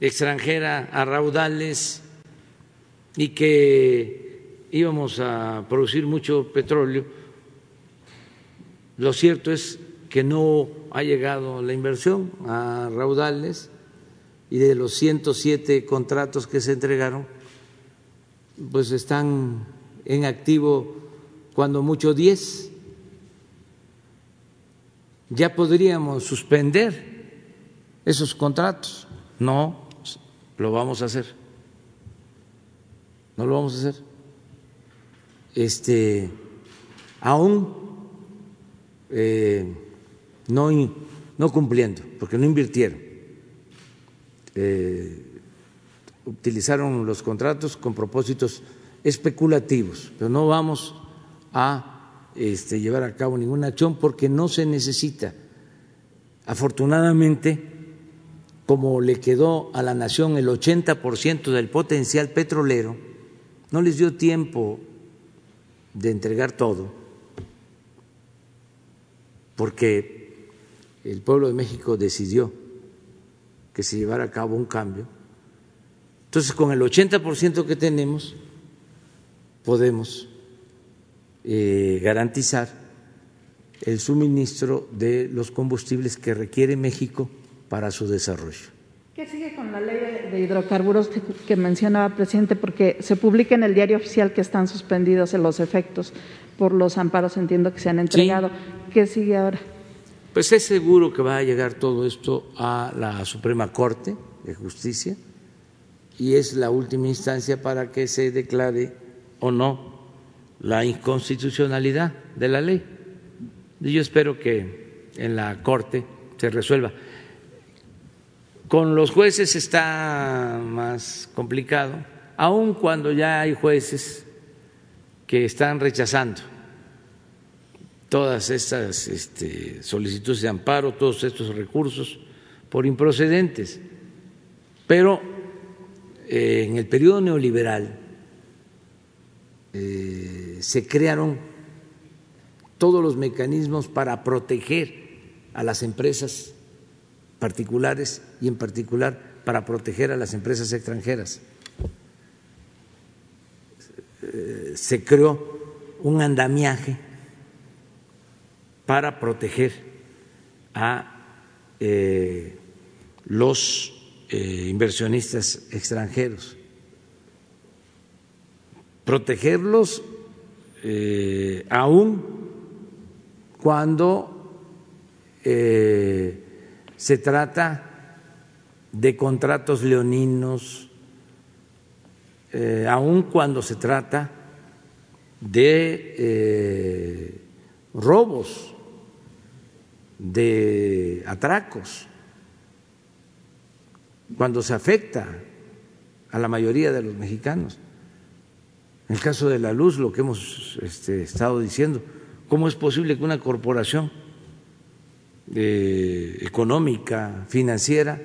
S1: extranjera a raudales y que íbamos a producir mucho petróleo. Lo cierto es que no ha llegado la inversión a raudales y de los 107 contratos que se entregaron, pues están en activo cuando mucho 10. Ya podríamos suspender esos contratos. No lo vamos a hacer. No lo vamos a hacer. Este, aún eh, no, no cumpliendo, porque no invirtieron. Eh, utilizaron los contratos con propósitos especulativos, pero no vamos a este, llevar a cabo ninguna acción porque no se necesita. Afortunadamente, como le quedó a la nación el 80% del potencial petrolero, no les dio tiempo de entregar todo, porque el pueblo de México decidió que se llevara a cabo un cambio. Entonces, con el 80% que tenemos, podemos eh, garantizar el suministro de los combustibles que requiere México para su desarrollo.
S4: ¿Qué sigue con la ley de hidrocarburos que mencionaba, presidente? Porque se publica en el diario oficial que están suspendidos los efectos por los amparos, entiendo que se han entregado. ¿Qué sigue ahora?
S1: Pues es seguro que va a llegar todo esto a la Suprema Corte de Justicia y es la última instancia para que se declare o no la inconstitucionalidad de la ley. Y yo espero que en la Corte se resuelva. Con los jueces está más complicado, aun cuando ya hay jueces que están rechazando todas estas este, solicitudes de amparo, todos estos recursos por improcedentes. Pero eh, en el periodo neoliberal eh, se crearon todos los mecanismos para proteger a las empresas particulares y en particular para proteger a las empresas extranjeras. Eh, se creó un andamiaje para proteger a eh, los eh, inversionistas extranjeros, protegerlos eh, aún cuando se trata de contratos leoninos, aún cuando se trata de robos de atracos, cuando se afecta a la mayoría de los mexicanos. En el caso de la luz, lo que hemos este, estado diciendo, ¿cómo es posible que una corporación eh, económica, financiera,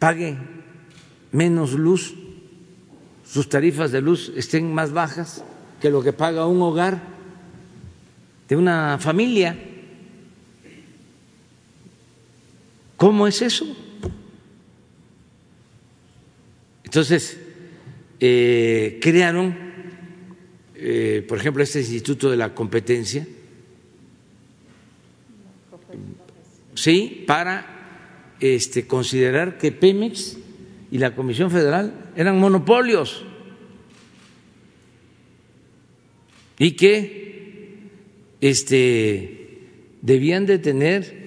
S1: pague menos luz, sus tarifas de luz estén más bajas que lo que paga un hogar de una familia? ¿Cómo es eso? Entonces, eh, crearon, eh, por ejemplo, este Instituto de la Competencia, sí, para este, considerar que Pemex y la Comisión Federal eran monopolios y que este, debían de tener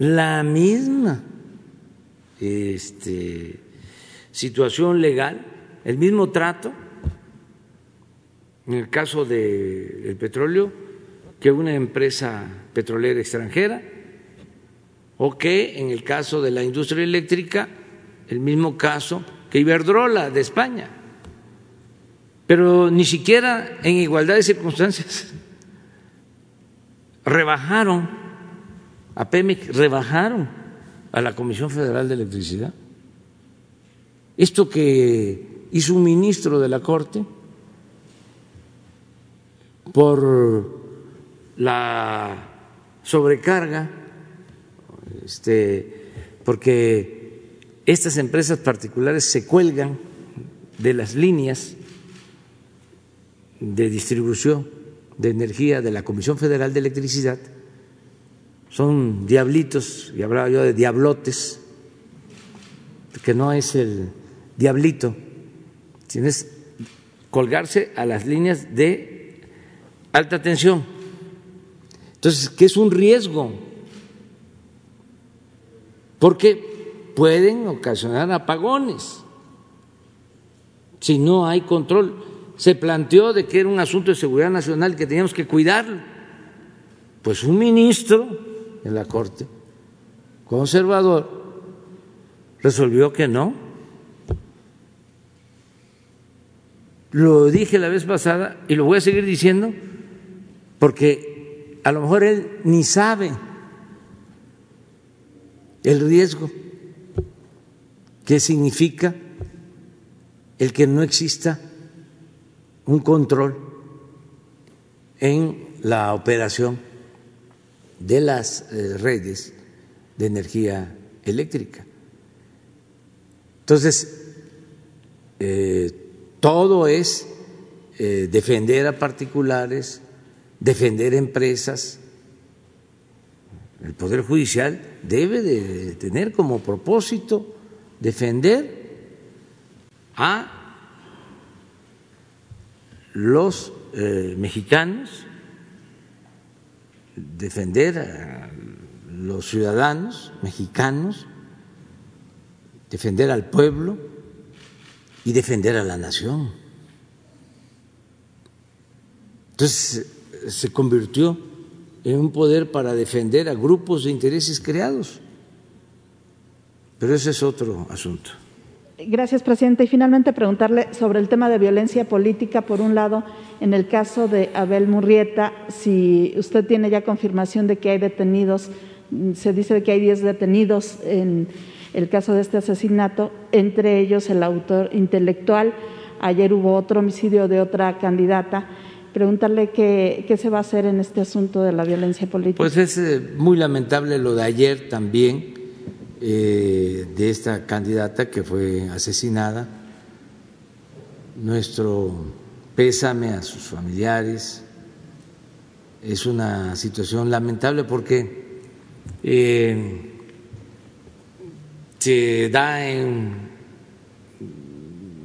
S1: la misma este, situación legal, el mismo trato, en el caso del petróleo, que una empresa petrolera extranjera, o que en el caso de la industria eléctrica, el mismo caso que Iberdrola de España. Pero ni siquiera en igualdad de circunstancias rebajaron a Pemex rebajaron a la Comisión Federal de Electricidad. Esto que hizo un ministro de la Corte por la sobrecarga, este, porque estas empresas particulares se cuelgan de las líneas de distribución de energía de la Comisión Federal de Electricidad, son diablitos, y hablaba yo de diablotes, que no es el diablito, sino es colgarse a las líneas de alta tensión. Entonces, ¿qué es un riesgo? Porque pueden ocasionar apagones si no hay control. Se planteó de que era un asunto de seguridad nacional que teníamos que cuidarlo. Pues un ministro en la Corte conservador resolvió que no. Lo dije la vez pasada y lo voy a seguir diciendo porque a lo mejor él ni sabe el riesgo que significa el que no exista un control en la operación de las eh, redes de energía eléctrica. Entonces, eh, todo es eh, defender a particulares, defender empresas. El Poder Judicial debe de tener como propósito defender a los mexicanos, defender a los ciudadanos mexicanos, defender al pueblo y defender a la nación. Entonces se convirtió en un poder para defender a grupos de intereses creados. Pero ese es otro asunto.
S4: Gracias, presidente. Y finalmente preguntarle sobre el tema de violencia política. Por un lado, en el caso de Abel Murrieta, si usted tiene ya confirmación de que hay detenidos, se dice que hay 10 detenidos en el caso de este asesinato, entre ellos el autor intelectual. Ayer hubo otro homicidio de otra candidata. Preguntarle qué, qué se va a hacer en este asunto de la violencia política.
S1: Pues es eh, muy lamentable lo de ayer también eh, de esta candidata que fue asesinada. Nuestro pésame a sus familiares. Es una situación lamentable porque eh, se da en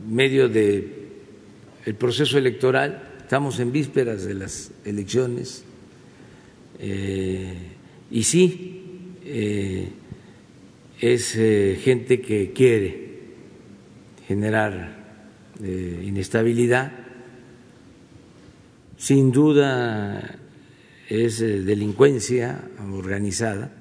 S1: medio de proceso electoral, estamos en vísperas de las elecciones eh, y sí es eh, gente que quiere generar eh, inestabilidad, sin duda es eh, delincuencia organizada.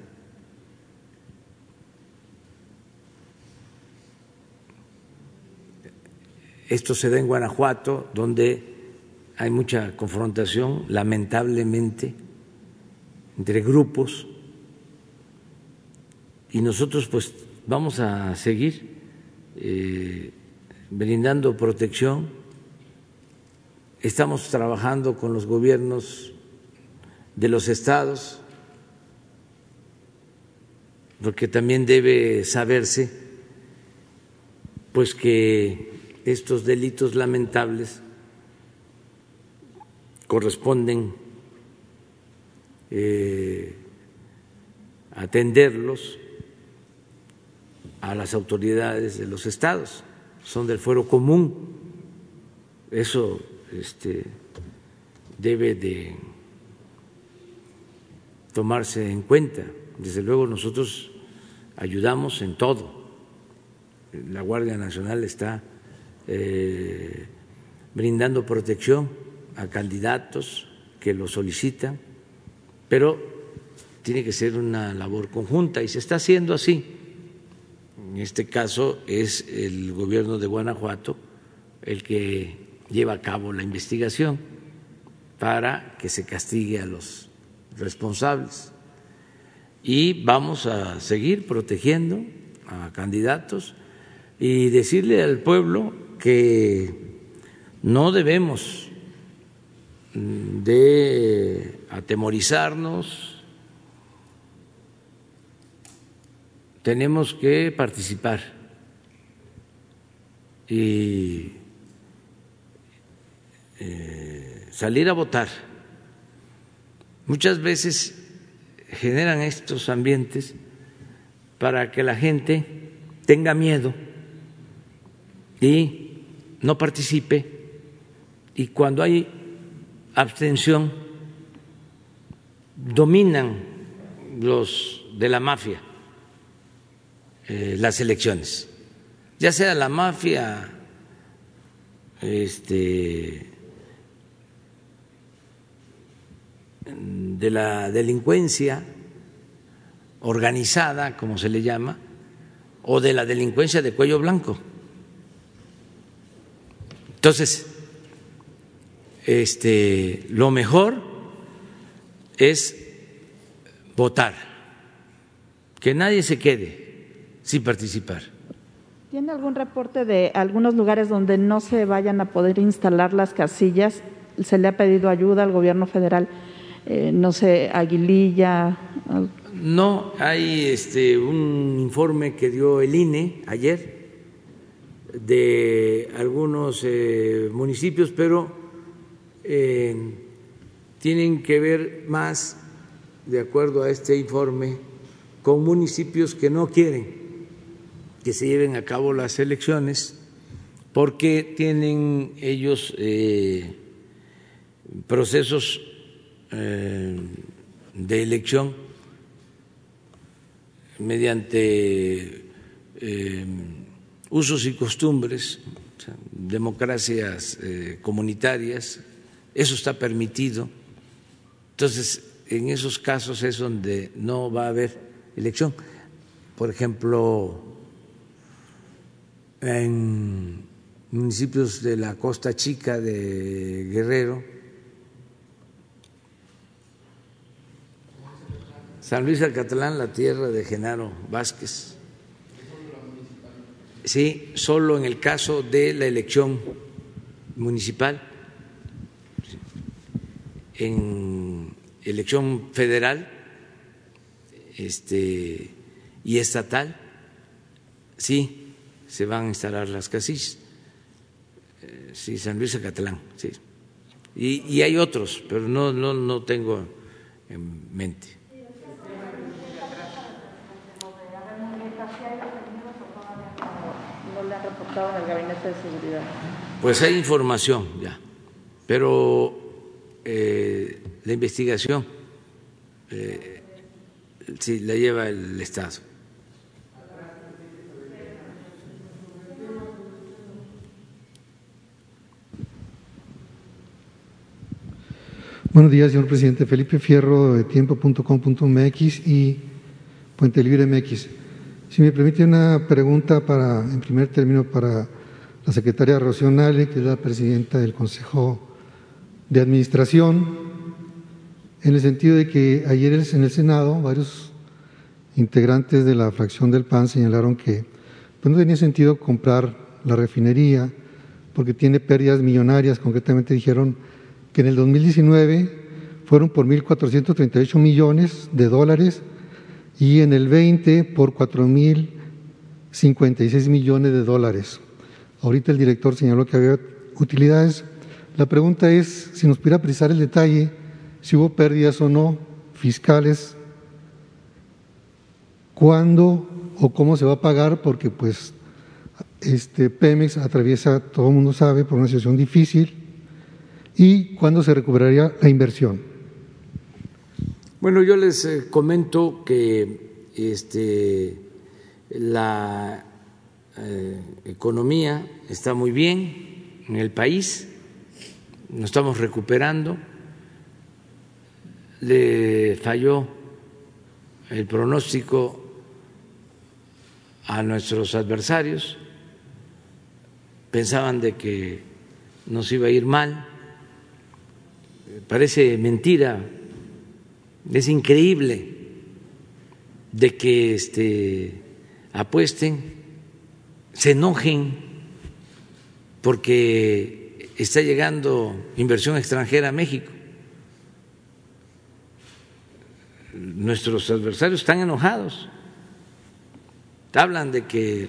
S1: Esto se da en Guanajuato, donde hay mucha confrontación, lamentablemente, entre grupos y nosotros pues vamos a seguir eh, brindando protección. Estamos trabajando con los gobiernos de los estados, porque también debe saberse pues que estos delitos lamentables corresponden eh, atenderlos a las autoridades de los estados, son del fuero común. Eso este, debe de tomarse en cuenta. Desde luego nosotros ayudamos en todo. La Guardia Nacional está eh, brindando protección a candidatos que lo solicitan, pero tiene que ser una labor conjunta y se está haciendo así en este caso es el gobierno de Guanajuato el que lleva a cabo la investigación para que se castigue a los responsables. Y vamos a seguir protegiendo a candidatos y decirle al pueblo que no debemos de atemorizarnos, tenemos que participar. Y eh, salir a votar. Muchas veces generan estos ambientes para que la gente tenga miedo y no participe. Y cuando hay abstención dominan los de la mafia eh, las elecciones, ya sea la mafia este, de la delincuencia organizada, como se le llama, o de la delincuencia de cuello blanco. Entonces, este, lo mejor es votar, que nadie se quede sin participar.
S4: ¿Tiene algún reporte de algunos lugares donde no se vayan a poder instalar las casillas? ¿Se le ha pedido ayuda al gobierno federal? Eh, no sé, Aguililla.
S1: No, hay este, un informe que dio el INE ayer de algunos eh, municipios, pero eh, tienen que ver más, de acuerdo a este informe, con municipios que no quieren que se lleven a cabo las elecciones porque tienen ellos eh, procesos de elección mediante usos y costumbres, democracias eh, comunitarias, eso está permitido. Entonces, en esos casos es donde no va a haber elección. Por ejemplo, en municipios de la costa chica de Guerrero, San Luis Alcatlán, la tierra de Genaro Vázquez, sí, solo en el caso de la elección municipal, en elección federal este, y estatal, sí, se van a instalar las casillas. Eh, sí, San Luis Acatlán, sí. Y, y hay otros, pero no, no, no tengo en mente. Pues hay información ya, pero eh, la investigación eh, sí la lleva el Estado.
S5: Buenos días, señor presidente. Felipe Fierro de tiempo.com.mx y Puente Libre MX. Si me permite una pregunta para, en primer término, para la secretaria Rocionale, que es la presidenta del Consejo de Administración, en el sentido de que ayer en el Senado varios integrantes de la fracción del PAN señalaron que pues, no tenía sentido comprar la refinería porque tiene pérdidas millonarias. Concretamente dijeron que en el 2019 fueron por 1.438 millones de dólares y en el 20 por 4.056 millones de dólares. Ahorita el director señaló que había utilidades. La pregunta es si nos pudiera precisar el detalle, si hubo pérdidas o no fiscales, cuándo o cómo se va a pagar, porque pues este Pemex atraviesa, todo el mundo sabe, por una situación difícil, y cuándo se recuperaría la inversión.
S1: Bueno, yo les eh, comento que este, la eh, economía está muy bien en el país, nos estamos recuperando, le falló el pronóstico a nuestros adversarios, pensaban de que nos iba a ir mal, parece mentira es increíble de que este, apuesten, se enojen porque está llegando inversión extranjera a México. Nuestros adversarios están enojados. Hablan de que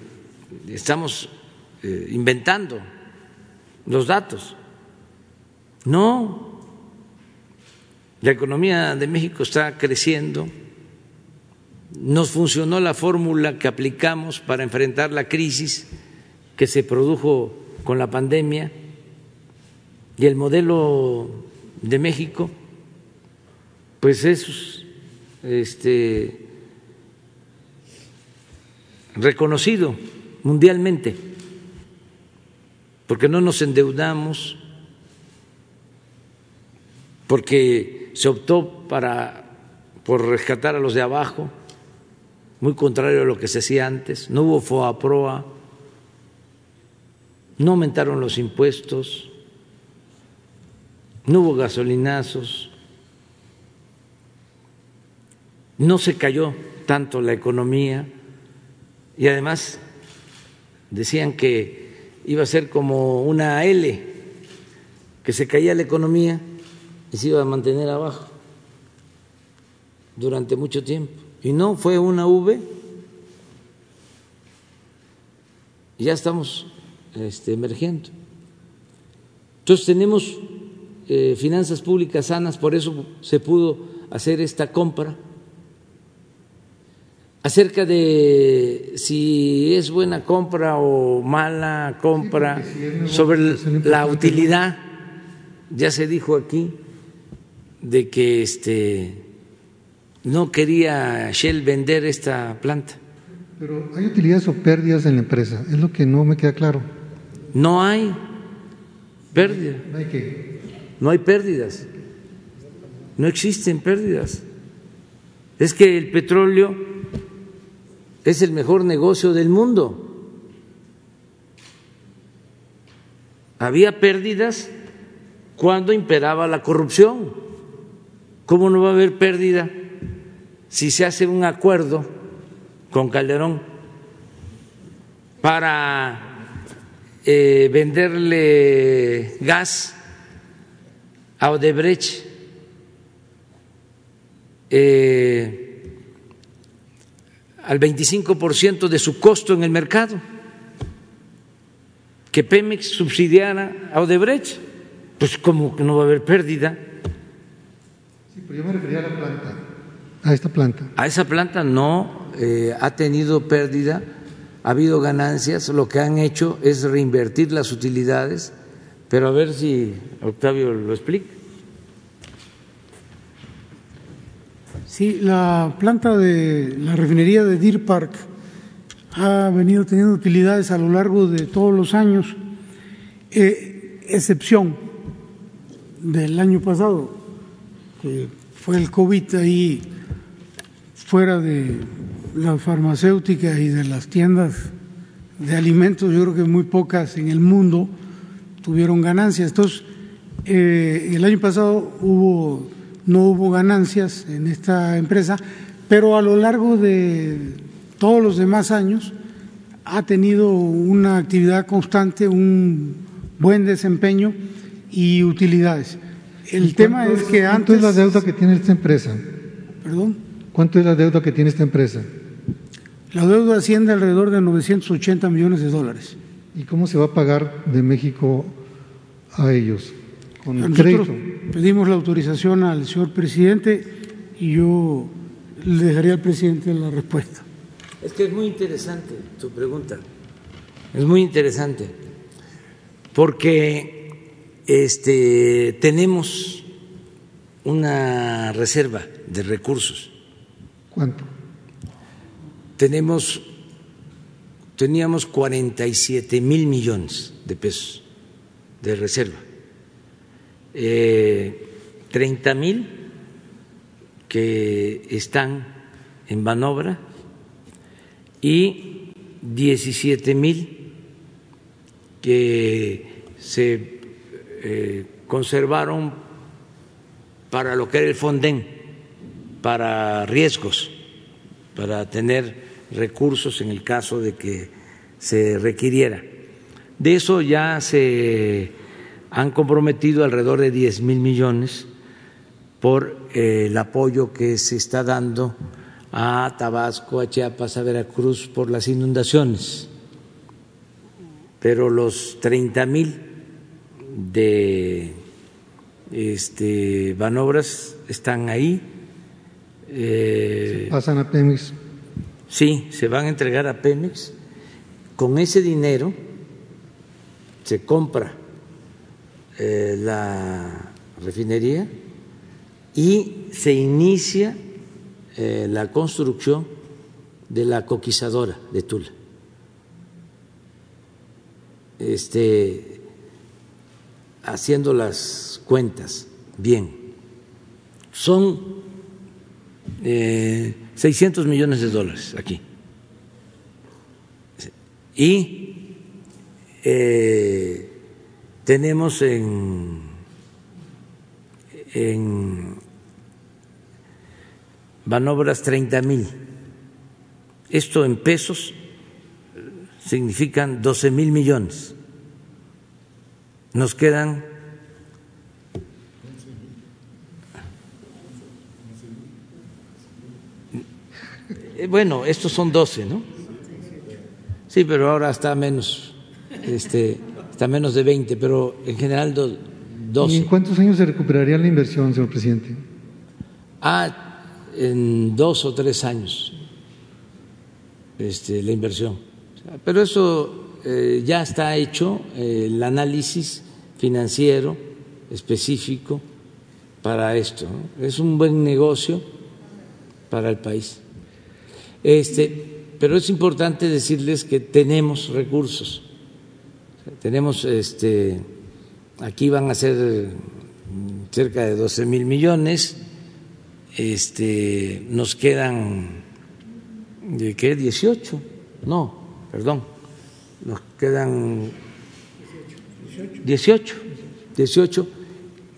S1: estamos eh, inventando los datos. No, la economía de México está creciendo. Nos funcionó la fórmula que aplicamos para enfrentar la crisis que se produjo con la pandemia y el modelo de México, pues es este, reconocido mundialmente, porque no nos endeudamos, porque se optó para por rescatar a los de abajo, muy contrario a lo que se hacía antes, no hubo FOAPROA, no aumentaron los impuestos, no hubo gasolinazos, no se cayó tanto la economía y además decían que iba a ser como una L, que se caía la economía y se iba a mantener abajo durante mucho tiempo. Y no fue una V, ya estamos este, emergiendo. Entonces tenemos eh, finanzas públicas sanas, por eso se pudo hacer esta compra. Acerca de si es buena compra o mala compra, sobre la utilidad, ya se dijo aquí de que este no quería Shell vender esta planta.
S5: Pero hay utilidades o pérdidas en la empresa, es lo que no me queda claro.
S1: No hay pérdida.
S5: ¿No hay qué?
S1: no hay pérdidas, no existen pérdidas. Es que el petróleo es el mejor negocio del mundo. Había pérdidas cuando imperaba la corrupción. ¿Cómo no va a haber pérdida si se hace un acuerdo con Calderón para eh, venderle gas a Odebrecht eh, al 25% de su costo en el mercado, que Pemex subsidiara a Odebrecht, pues como que no va a haber pérdida.
S5: Yo me refería a la planta, a esta planta.
S1: A esa planta no eh, ha tenido pérdida, ha habido ganancias, lo que han hecho es reinvertir las utilidades pero a ver si Octavio lo explica.
S2: Sí, la planta de la refinería de Deer Park ha venido teniendo utilidades a lo largo de todos los años, eh, excepción del año pasado, que fue el COVID ahí fuera de las farmacéuticas y de las tiendas de alimentos, yo creo que muy pocas en el mundo tuvieron ganancias. Entonces, eh, el año pasado hubo, no hubo ganancias en esta empresa, pero a lo largo de todos los demás años ha tenido una actividad constante, un buen desempeño y utilidades. El tema es que
S5: ¿Cuánto es la deuda que tiene esta empresa?
S2: ¿Perdón?
S5: ¿Cuánto es la deuda que tiene esta empresa?
S2: La deuda asciende alrededor de 980 millones de dólares.
S5: ¿Y cómo se va a pagar de México a ellos? ¿Con
S2: Nosotros
S5: crédito?
S2: pedimos la autorización al señor presidente y yo le dejaría al presidente la respuesta.
S1: Es que es muy interesante tu pregunta, es muy interesante, porque este, tenemos una reserva de recursos.
S5: ¿Cuánto?
S1: Tenemos, teníamos 47 mil millones de pesos de reserva, eh, 30 mil que están en Banobra y 17 mil que se eh, conservaron para lo que era el Fonden, para riesgos, para tener recursos en el caso de que se requiriera. De eso ya se han comprometido alrededor de 10 mil millones por eh, el apoyo que se está dando a Tabasco, a Chiapas, a Veracruz por las inundaciones. Pero los 30 mil de este, Banobras están ahí.
S5: Eh, pasan a Pemex.
S1: Sí, se van a entregar a Pemex. Con ese dinero se compra eh, la refinería y se inicia eh, la construcción de la coquizadora de Tula. Este, haciendo las cuentas bien, son eh, 600 millones de dólares aquí. Y eh, tenemos en, en Banobras 30 mil. Esto en pesos significan 12 mil millones. Nos quedan eh, bueno, estos son 12, ¿no? Sí, pero ahora está menos, este, está menos de 20, pero en general 12.
S5: ¿Y en cuántos años se recuperaría la inversión, señor presidente?
S1: Ah, en dos o tres años este, la inversión. Pero eso eh, ya está hecho, el análisis financiero específico para esto. Es un buen negocio para el país. Este, pero es importante decirles que tenemos recursos. Tenemos, este, aquí van a ser cerca de 12 mil millones este, nos quedan, ¿de qué? 18, no, perdón, nos quedan 18, 18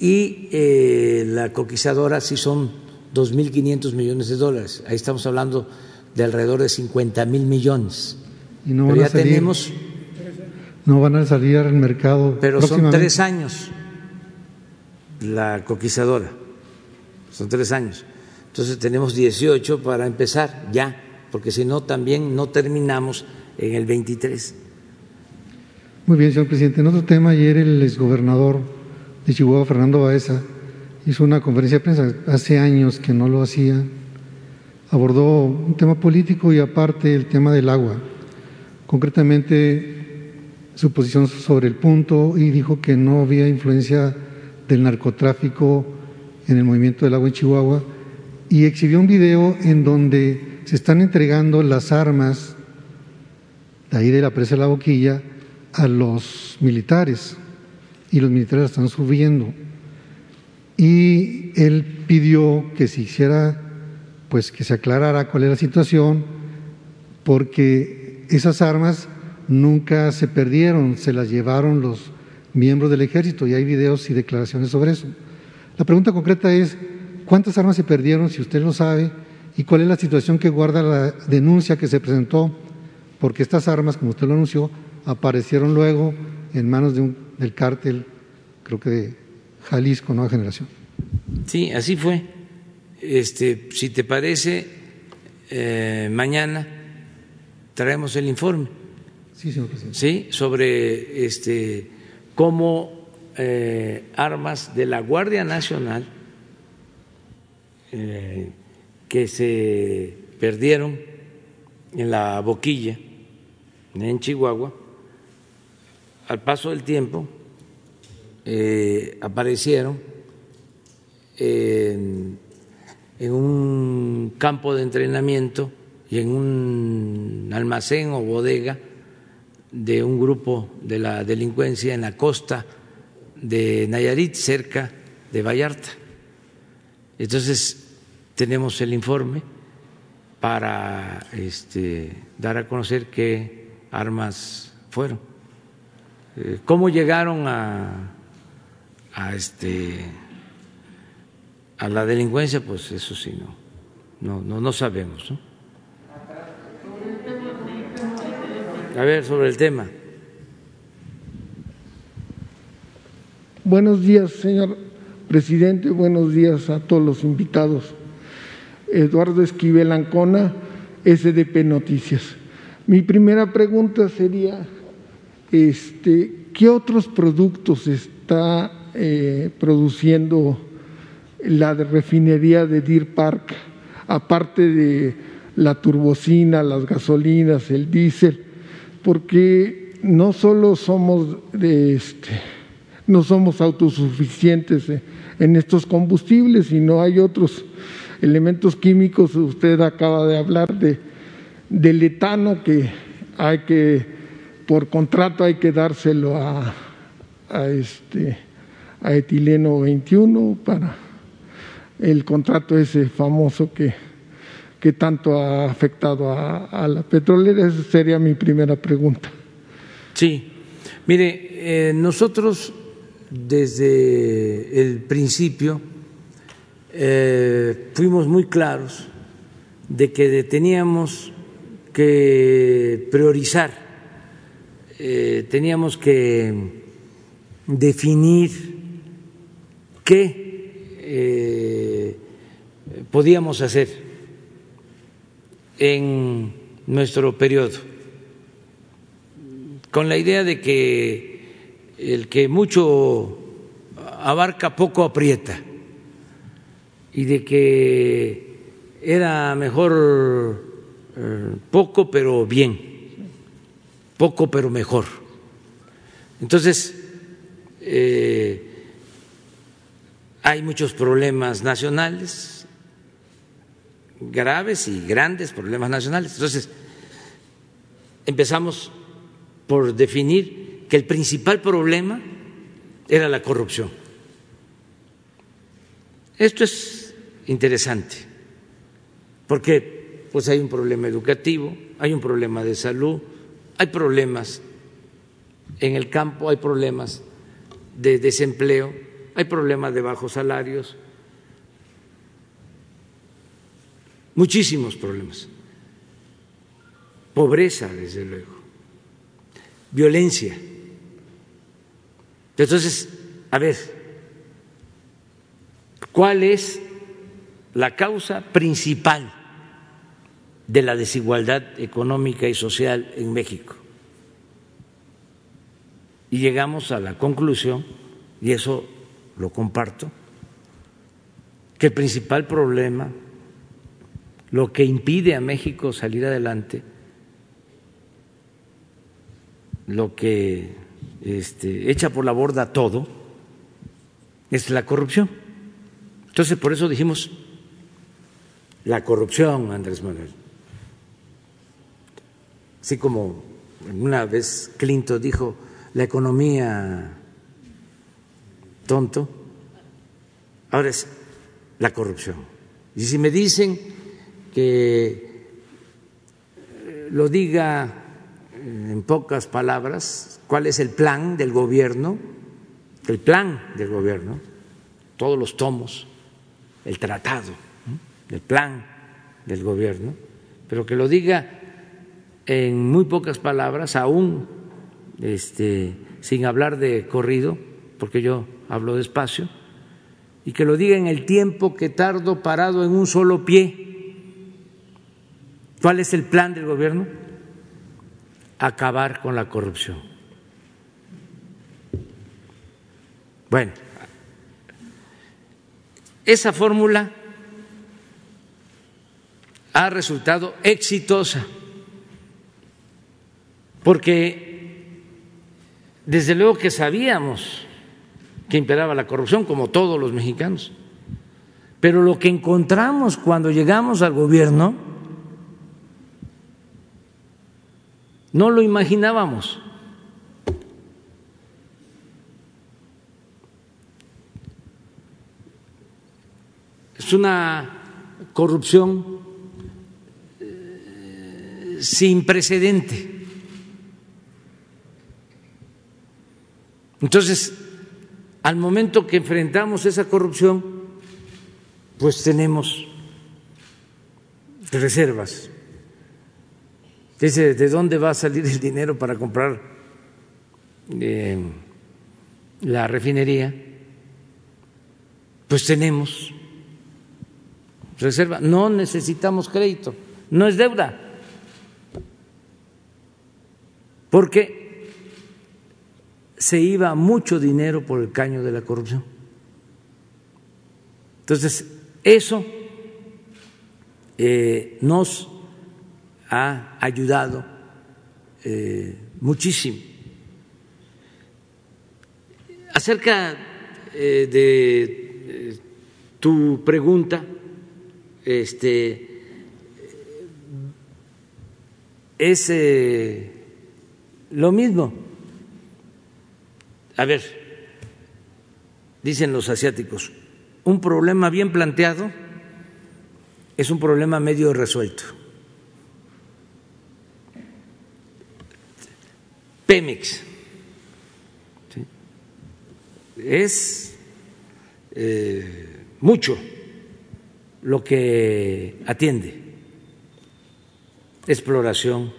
S1: y eh, la coquizadora sí son 2.500 millones de dólares. Ahí estamos hablando de alrededor de 50 mil millones.
S5: Y no van a salir, tenemos. No van a salir al mercado.
S1: Pero son tres años la coquizadora son tres años. Entonces tenemos 18 para empezar ya, porque si no también no terminamos en el 23.
S5: Muy bien, señor presidente. En otro tema, ayer el exgobernador de Chihuahua, Fernando Baeza, hizo una conferencia de prensa, hace años que no lo hacía, abordó un tema político y aparte el tema del agua, concretamente su posición sobre el punto y dijo que no había influencia del narcotráfico en el movimiento del agua en Chihuahua y exhibió un video en donde se están entregando las armas de ahí de la presa de la boquilla a los militares y los militares están subiendo. Y él pidió que se hiciera, pues que se aclarara cuál era la situación, porque esas armas nunca se perdieron, se las llevaron los miembros del ejército y hay videos y declaraciones sobre eso. La pregunta concreta es, ¿cuántas armas se perdieron, si usted lo sabe, y cuál es la situación que guarda la denuncia que se presentó? Porque estas armas, como usted lo anunció, aparecieron luego en manos de un, del cártel, creo que de Jalisco, Nueva Generación.
S1: Sí, así fue. Este, si te parece, eh, mañana traemos el informe.
S5: Sí, señor presidente.
S1: Sí, sobre este, cómo eh, armas de la Guardia Nacional eh, que se perdieron en la boquilla, en Chihuahua, al paso del tiempo eh, aparecieron en, en un campo de entrenamiento y en un almacén o bodega de un grupo de la delincuencia en la costa de Nayarit, cerca de Vallarta. Entonces, tenemos el informe para este, dar a conocer qué armas fueron. Eh, ¿Cómo llegaron a, este, a la delincuencia? Pues eso sí, no, no, no, sabemos. A ver, sobre el tema.
S6: Buenos días, señor presidente. Buenos días a todos los invitados. Eduardo Esquivel Ancona, SDP Noticias. Mi primera pregunta sería, este, ¿qué otros productos está eh, produciendo la refinería de Deer Park, aparte de la turbocina, las gasolinas, el diésel? Porque no solo somos de este, no somos autosuficientes en estos combustibles, sino hay otros elementos químicos. Usted acaba de hablar de, del etano que hay que, por contrato hay que dárselo a, este, a etileno 21 para el contrato ese famoso que, que tanto ha afectado a, a la petrolera. Esa sería mi primera pregunta.
S1: Sí, mire, eh, nosotros desde el principio eh, fuimos muy claros de que teníamos que priorizar, eh, teníamos que definir qué eh, podíamos hacer en nuestro periodo, con la idea de que el que mucho abarca poco aprieta y de que era mejor eh, poco pero bien, poco pero mejor. Entonces, eh, hay muchos problemas nacionales, graves y grandes problemas nacionales. Entonces, empezamos por definir que el principal problema era la corrupción. Esto es interesante, porque pues hay un problema educativo, hay un problema de salud, hay problemas en el campo, hay problemas de desempleo, hay problemas de bajos salarios, muchísimos problemas. Pobreza, desde luego, violencia. Entonces, a ver, ¿cuál es la causa principal de la desigualdad económica y social en México? Y llegamos a la conclusión, y eso lo comparto, que el principal problema, lo que impide a México salir adelante, lo que este, echa por la borda todo, es la corrupción. Entonces, por eso dijimos la corrupción, Andrés Manuel. Así como una vez Clinton dijo la economía tonto, ahora es la corrupción. Y si me dicen que lo diga en pocas palabras, cuál es el plan del gobierno, el plan del gobierno, todos los tomos, el tratado, el plan del gobierno, pero que lo diga en muy pocas palabras, aún este, sin hablar de corrido, porque yo hablo despacio, y que lo diga en el tiempo que tardo parado en un solo pie. ¿Cuál es el plan del gobierno? Acabar con la corrupción. Bueno, esa fórmula ha resultado exitosa porque desde luego que sabíamos que imperaba la corrupción, como todos los mexicanos, pero lo que encontramos cuando llegamos al gobierno no lo imaginábamos. Es una corrupción eh, sin precedente. Entonces, al momento que enfrentamos esa corrupción, pues tenemos reservas. Dice, ¿de dónde va a salir el dinero para comprar eh, la refinería, pues tenemos reserva, no necesitamos crédito, no es deuda, porque se iba mucho dinero por el caño de la corrupción. Entonces, eso eh, nos ha ayudado eh, muchísimo. Acerca eh, de tu pregunta, este, es lo mismo. A ver, dicen los asiáticos, un problema bien planteado es un problema medio resuelto. Pemex es eh, mucho lo que atiende, exploración,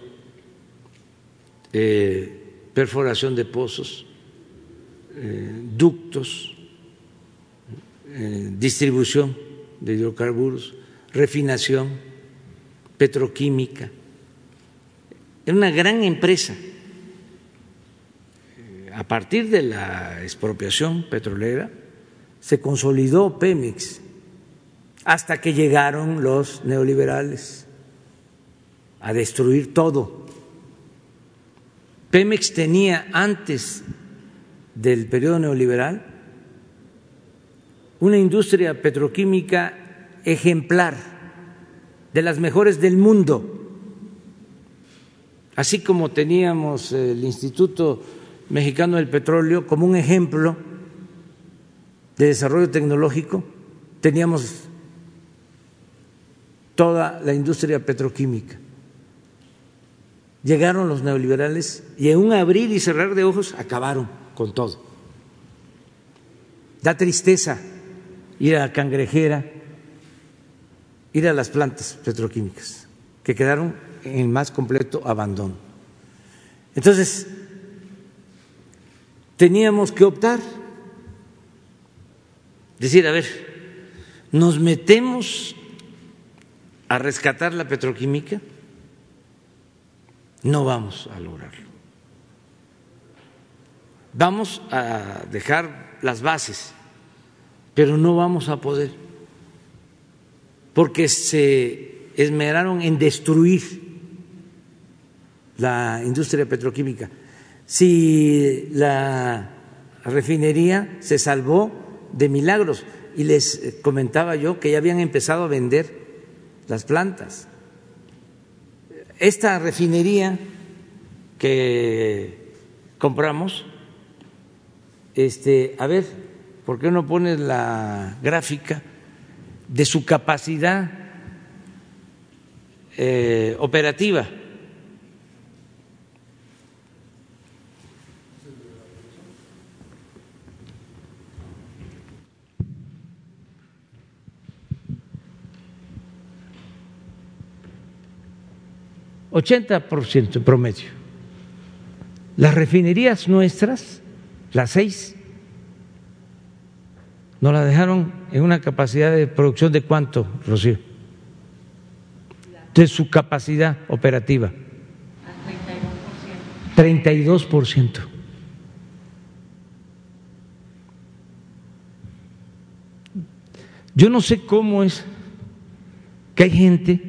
S1: eh, perforación de pozos, ductos, distribución de hidrocarburos, refinación, petroquímica. Es una gran empresa. A partir de la expropiación petrolera, se consolidó Pemex hasta que llegaron los neoliberales a destruir todo. Pemex tenía antes del periodo neoliberal una industria petroquímica ejemplar, de las mejores del mundo. Así como teníamos el Instituto Mexicano del Petróleo como un ejemplo de desarrollo tecnológico, teníamos toda la industria petroquímica. Llegaron los neoliberales y en un abrir y cerrar de ojos acabaron con todo. Da tristeza ir a Cangrejera ir a las plantas petroquímicas, que quedaron en más completo abandono. Entonces, teníamos que optar, decir, a ver, nos metemos a rescatar la petroquímica, no vamos a lograrlo. Vamos a dejar las bases, pero no vamos a poder porque se esmeraron en destruir la industria petroquímica. Si la refinería se salvó de milagros y les comentaba yo que ya habían empezado a vender las plantas. Esta refinería que compramos, este, a ver, ¿por qué no pones la gráfica? de su capacidad eh, operativa. Ochenta por ciento en promedio. Las refinerías nuestras, las seis, nos la dejaron en una capacidad de producción de cuánto, Rocío? De su capacidad operativa. 32%. 32%. Yo no sé cómo es que hay gente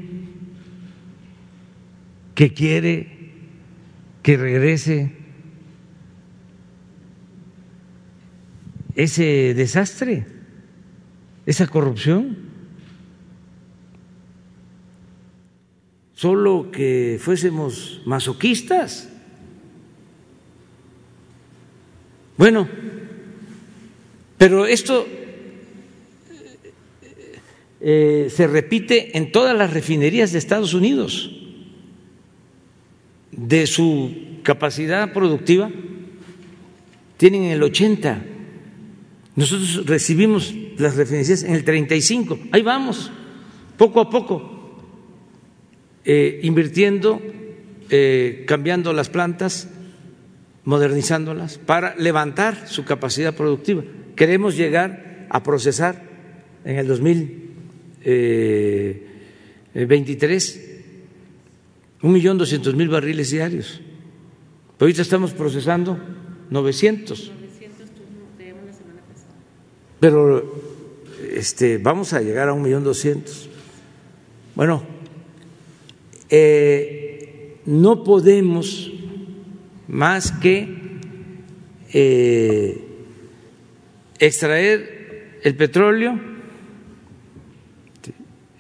S1: que quiere que regrese ese desastre, esa corrupción. Solo que fuésemos masoquistas. Bueno, pero esto eh, se repite en todas las refinerías de Estados Unidos. De su capacidad productiva, tienen el 80 nosotros recibimos las referencias en el 35, ahí vamos, poco a poco, eh, invirtiendo, eh, cambiando las plantas, modernizándolas para levantar su capacidad productiva. Queremos llegar a procesar en el 2023 un millón doscientos mil barriles diarios. Pero ahorita estamos procesando 900. Pero este, vamos a llegar a un millón doscientos. Bueno, eh, no podemos más que eh, extraer el petróleo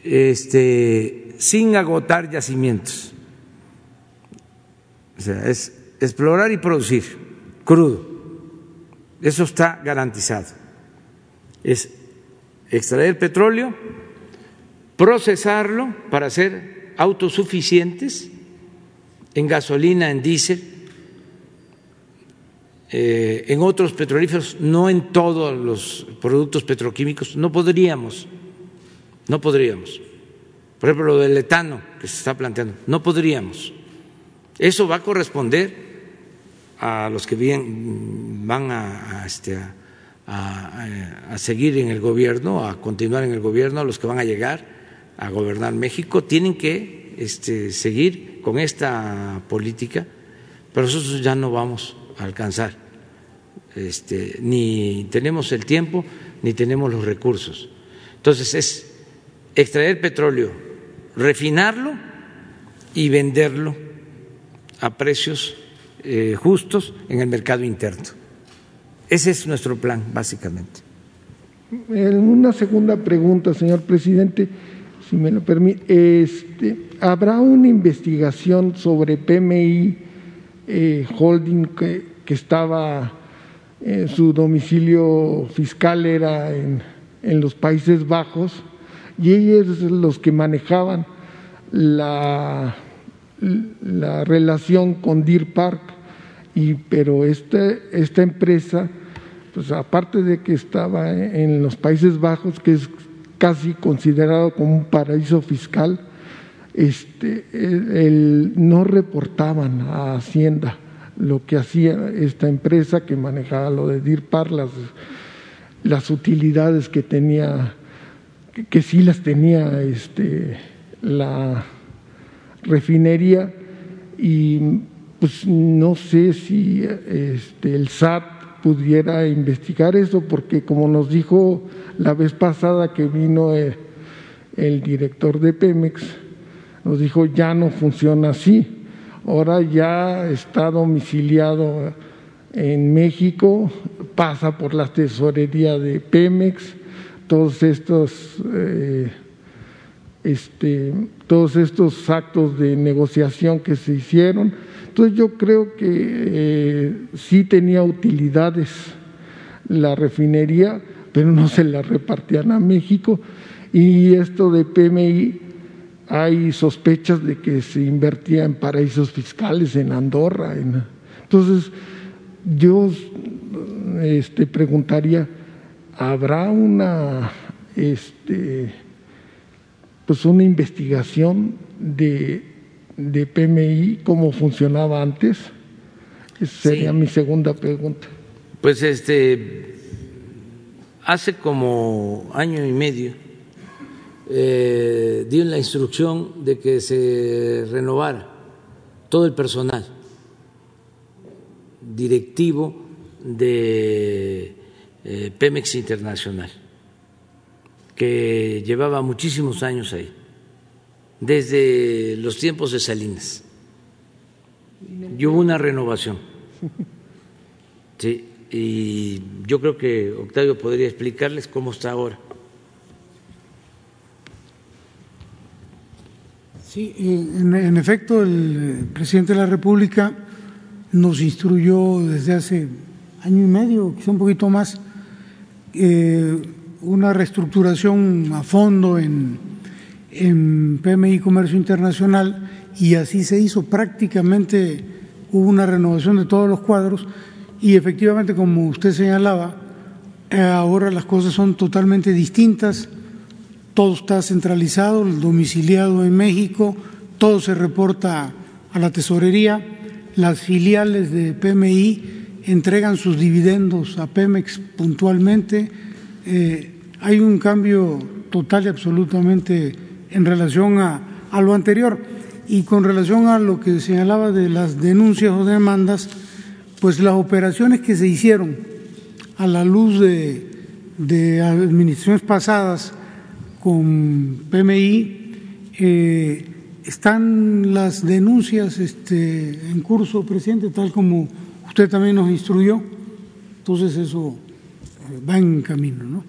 S1: este, sin agotar yacimientos. O sea, es explorar y producir crudo. Eso está garantizado. Es extraer petróleo, procesarlo para ser autosuficientes en gasolina, en diésel, eh, en otros petrolíferos, no en todos los productos petroquímicos, no podríamos, no podríamos. Por ejemplo, lo del etano que se está planteando, no podríamos. Eso va a corresponder a los que van a, este, a, seguir en el gobierno, a continuar en el gobierno, a los que van a llegar a gobernar México, tienen que este, seguir con esta política, pero nosotros ya no vamos a alcanzar, este, ni tenemos el tiempo, ni tenemos los recursos. Entonces es extraer petróleo, refinarlo y venderlo a precios eh, justos en el mercado interno. Ese es nuestro plan, básicamente.
S6: Una segunda pregunta, señor presidente, si me lo permite. Este, ¿Habrá una investigación sobre PMI eh, Holding que, estaba en su domicilio fiscal era en, en los Países Bajos y ellos los que manejaban la la relación con Deer Park, y, pero este, esta empresa, pues aparte de que estaba en los Países Bajos, que es casi considerado como un paraíso fiscal, este, no reportaban a Hacienda. Lo que hacía esta empresa que manejaba lo de Deer Park, las, utilidades que tenía, que, que sí las tenía este, la refinería y pues no sé si este, el SAT pudiera investigar eso, porque como nos dijo la vez pasada que vino el, el, director de Pemex, nos dijo ya no funciona así. Ahora ya está domiciliado en México, pasa por la tesorería de Pemex, todos estos eh, este, todos estos actos de negociación que se hicieron. Entonces yo creo que eh, sí tenía utilidades la refinería, pero no se la repartían a México. Y esto de PMI, hay sospechas de que se invertía en paraísos fiscales, en Andorra. Entonces yo este, preguntaría, ¿habrá una... Este, pues una investigación de, de PMI, cómo funcionaba antes. Esa sería mi segunda pregunta.
S1: Pues este, hace como año y medio eh, dio la instrucción de que se renovara todo el personal directivo de eh, Pemex Internacional que llevaba muchísimos años ahí, desde los tiempos de Salinas. Y hubo una renovación. Sí, y yo creo que Octavio podría explicarles cómo está ahora.
S2: Sí, en, en efecto, el presidente de la República nos instruyó desde hace año y medio, quizá un poquito más, eh, una reestructuración a fondo en, en PMI Comercio Internacional y así se hizo. Prácticamente hubo una renovación de todos los cuadros y efectivamente, como usted señalaba, eh, ahora las cosas son totalmente distintas. Todo está centralizado, domiciliado en México, todo se reporta a la tesorería, las filiales de PMI entregan sus dividendos a Pemex puntualmente. Eh, hay un cambio total y absolutamente en relación a, a lo anterior. Y con relación a lo que señalaba de las denuncias o demandas, pues las operaciones que se hicieron a la luz de, de administraciones pasadas con PMI, eh, están las denuncias este, en curso, presidente, tal como usted también nos instruyó. Entonces eso eh, va en camino, ¿no?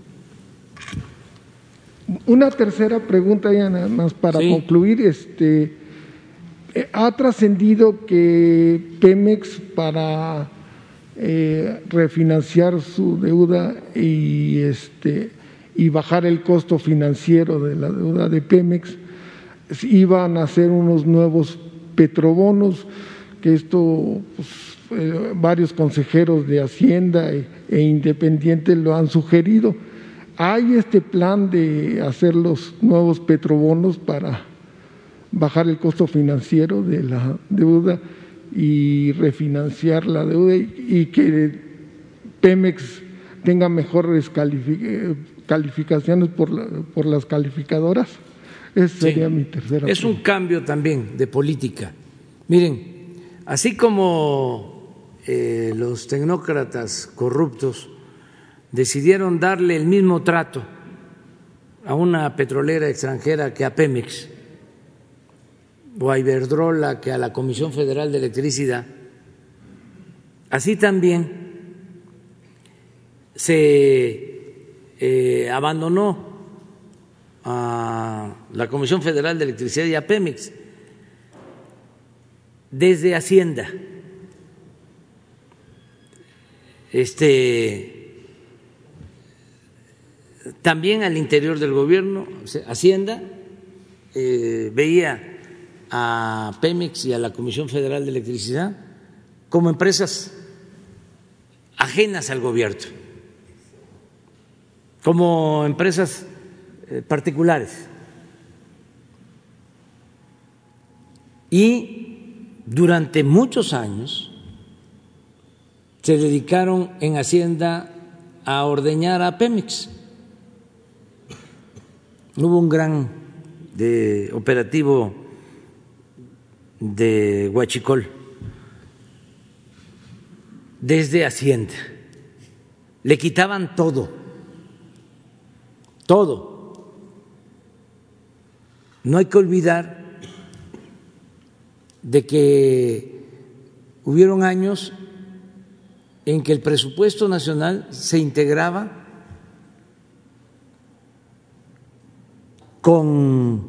S6: Una tercera pregunta ya nada más para concluir. Este, ha trascendido que Pemex para eh, refinanciar su deuda y este y bajar el costo financiero de la deuda de Pemex iban a hacer unos nuevos petrobonos que esto pues, eh, varios consejeros de Hacienda e, e Independientes lo han sugerido hay este plan de hacer los nuevos petrobonos para bajar el costo financiero de la deuda y refinanciar la deuda y, que Pemex tenga mejores calificaciones por, por las calificadoras. Esa sería mi tercera.
S1: Es un cambio también de política. Miren, así como eh, los tecnócratas corruptos decidieron darle el mismo trato a una petrolera extranjera que a Pemex o a Iberdrola que a la Comisión Federal de Electricidad, así también se eh, abandonó a la Comisión Federal de Electricidad y a Pemex desde Hacienda. Este también al interior del gobierno, Hacienda eh, veía a Pemex y a la Comisión Federal de Electricidad como empresas ajenas al gobierno, como empresas eh, particulares. Y durante muchos años se dedicaron en Hacienda a ordeñar a Pemex Hubo un gran operativo de Huachicol desde Hacienda. Le quitaban todo, todo. No hay que olvidar de que hubieron años en que el presupuesto nacional se integraba con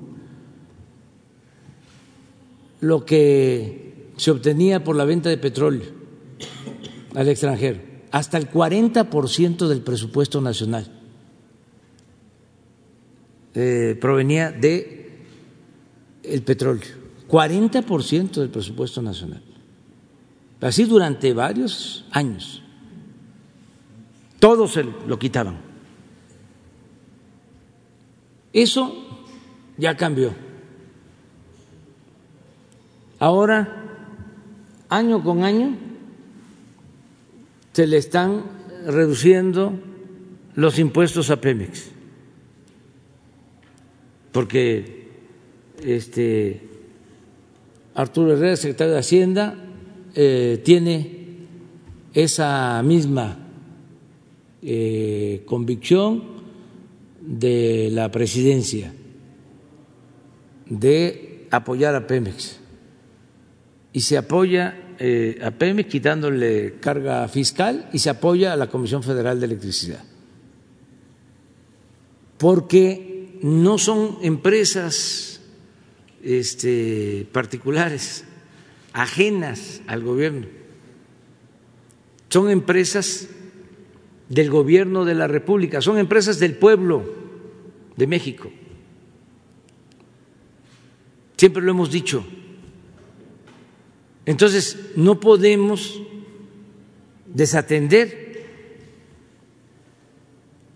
S1: lo que se obtenía por la venta de petróleo al extranjero, hasta el 40% del presupuesto nacional eh, provenía de el petróleo, 40% del presupuesto nacional. Así durante varios años. Todos se lo quitaban. Eso ya cambió. Ahora, año con año, se le están reduciendo los impuestos a Pemex, porque este Arturo Herrera, secretario de Hacienda, eh, tiene esa misma eh, convicción de la presidencia de apoyar a Pemex. Y se apoya eh, a Pemex quitándole carga fiscal y se apoya a la Comisión Federal de Electricidad. Porque no son empresas este, particulares, ajenas al gobierno. Son empresas del gobierno de la República, son empresas del pueblo de México. Siempre lo hemos dicho. Entonces, no podemos desatender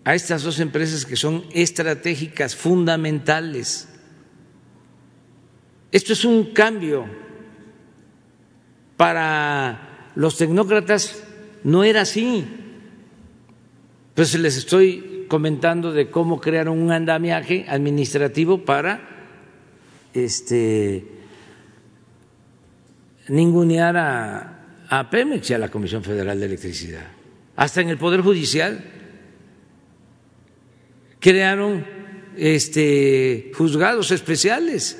S1: a estas dos empresas que son estratégicas, fundamentales. Esto es un cambio Para los tecnócratas no era así. Pues les estoy comentando de cómo crearon un andamiaje administrativo para este ningunear a, a Pemex y a la Comisión Federal de Electricidad. Hasta en el Poder Judicial crearon este, juzgados especiales.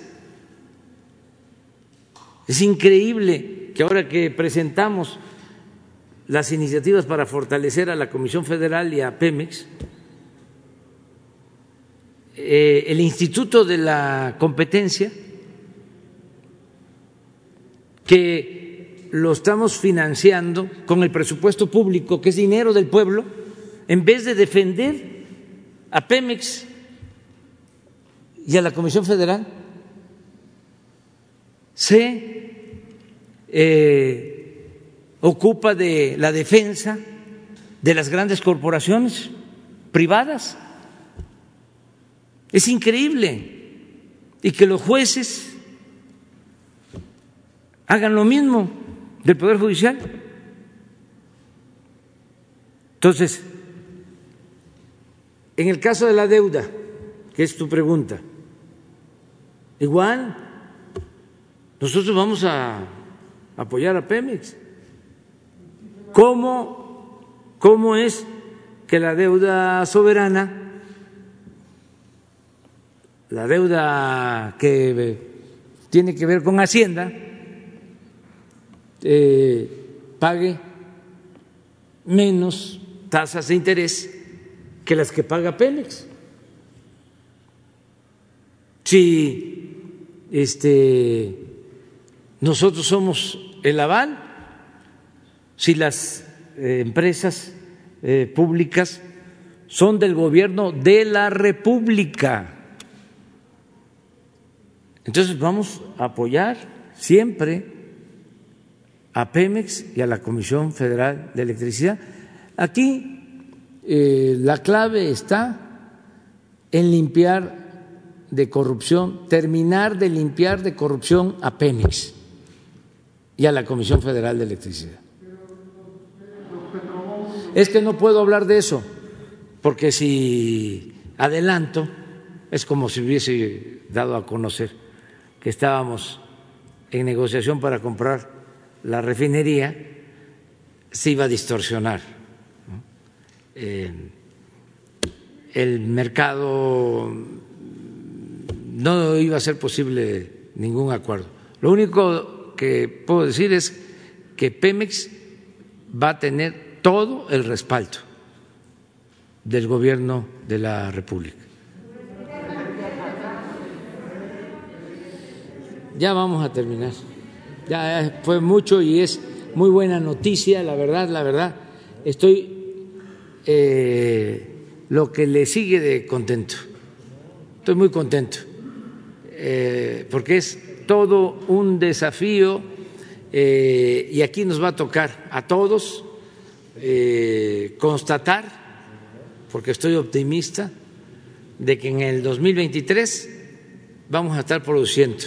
S1: Es increíble que ahora que presentamos las iniciativas para fortalecer a la Comisión Federal y a Pemex, eh, el Instituto de la Competencia, que lo estamos financiando con el presupuesto público, que es dinero del pueblo, en vez de defender a Pemex y a la Comisión Federal, se eh, ocupa de la defensa de las grandes corporaciones privadas. Es increíble. Y que los jueces hagan lo mismo del Poder Judicial. Entonces, en el caso de la deuda, que es tu pregunta, igual nosotros vamos a apoyar a Pemex. ¿Cómo, cómo es que la deuda soberana, la deuda que tiene que ver con Hacienda, eh, pague menos tasas de interés que las que paga Pemex. Si este, nosotros somos el aval, si las eh, empresas eh, públicas son del gobierno de la República. Entonces vamos a apoyar siempre a Pemex y a la Comisión Federal de Electricidad. Aquí eh, la clave está en limpiar de corrupción, terminar de limpiar de corrupción a Pemex y a la Comisión Federal de Electricidad. Es que no puedo hablar de eso, porque si adelanto, es como si hubiese dado a conocer que estábamos en negociación para comprar la refinería, se iba a distorsionar eh, el mercado no iba a ser posible ningún acuerdo. Lo único que puedo decir es que Pemex va a tener todo el respaldo del gobierno de la República. Ya vamos a terminar. Ya fue mucho y es muy buena noticia, la verdad, la verdad. Estoy eh, lo que le sigue de contento. Estoy muy contento, eh, porque es todo un desafío eh, y aquí nos va a tocar a todos constatar, porque estoy optimista, de que en el 2023 vamos a estar produciendo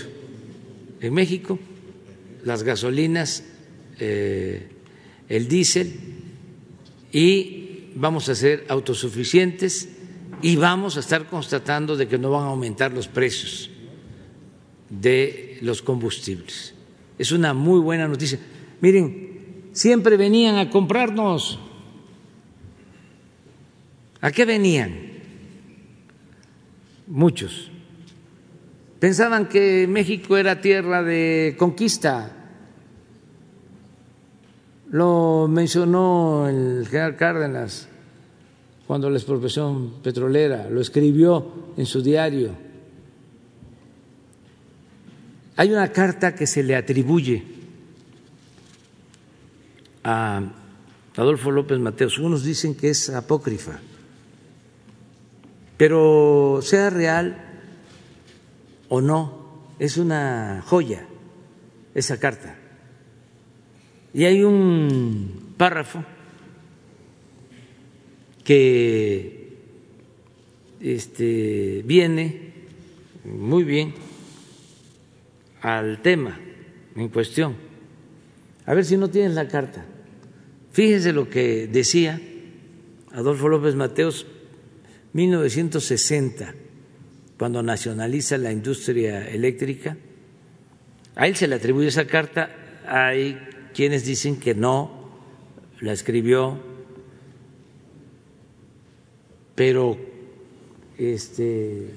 S1: en México las gasolinas, el diésel y vamos a ser autosuficientes y vamos a estar constatando de que no van a aumentar los precios de los combustibles. Es una muy buena noticia. Miren, siempre venían a comprarnos. ¿A qué venían? Muchos. Pensaban que México era tierra de conquista lo mencionó el general Cárdenas cuando la expropiación petrolera, lo escribió en su diario. Hay una carta que se le atribuye a Adolfo López Mateos. Unos dicen que es apócrifa, pero sea real o no, es una joya esa carta. Y hay un párrafo que este, viene muy bien al tema en cuestión. A ver si no tienes la carta. Fíjense lo que decía Adolfo López Mateos, 1960, cuando nacionaliza la industria eléctrica. A él se le atribuye esa carta, hay quienes dicen que no, la escribió, pero este,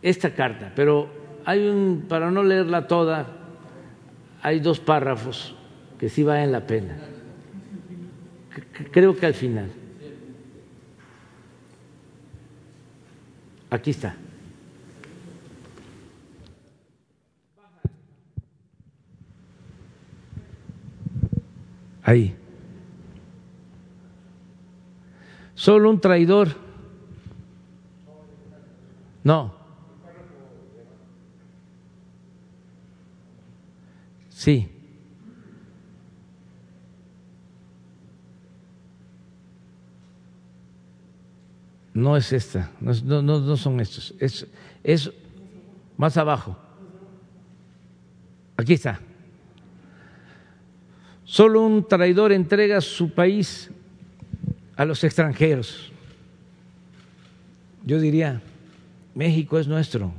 S1: esta carta, pero hay un, para no leerla toda, hay dos párrafos que sí valen la pena. Creo que al final. Aquí está. Ahí. Solo un traidor. No. Sí. No es esta, no, son estos, es, es más abajo. Aquí está. Solo un traidor entrega su país a los extranjeros. Yo diría, México es nuestro,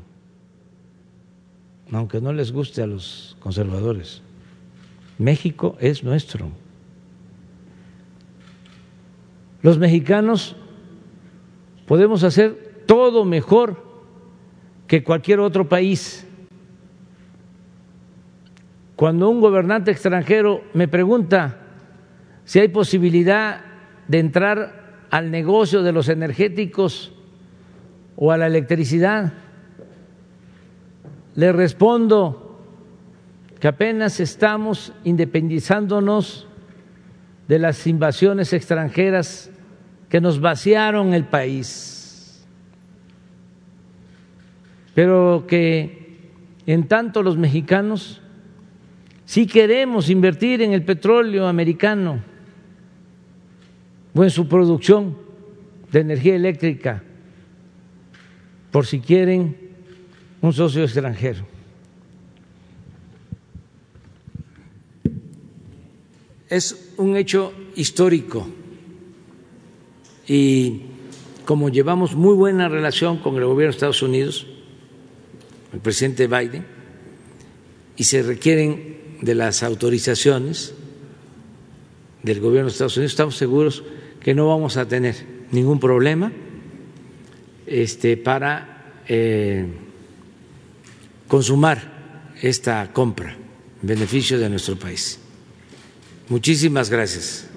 S1: aunque no les guste a los conservadores. México es nuestro. Los mexicanos podemos hacer todo mejor que cualquier otro país. Cuando un gobernante extranjero me pregunta si hay posibilidad de entrar al negocio de los energéticos o a la electricidad, le respondo que apenas estamos independizándonos de las invasiones extranjeras que nos vaciaron el país, pero que en tanto los mexicanos si queremos invertir en el petróleo americano o en su producción de energía eléctrica, por si quieren un socio extranjero. Es un hecho histórico y como llevamos muy buena relación con el gobierno de Estados Unidos, el presidente Biden, y se requieren de las autorizaciones del gobierno de Estados Unidos, estamos seguros que no vamos a tener ningún problema este, para eh, consumar esta compra en beneficio de nuestro país. Muchísimas gracias.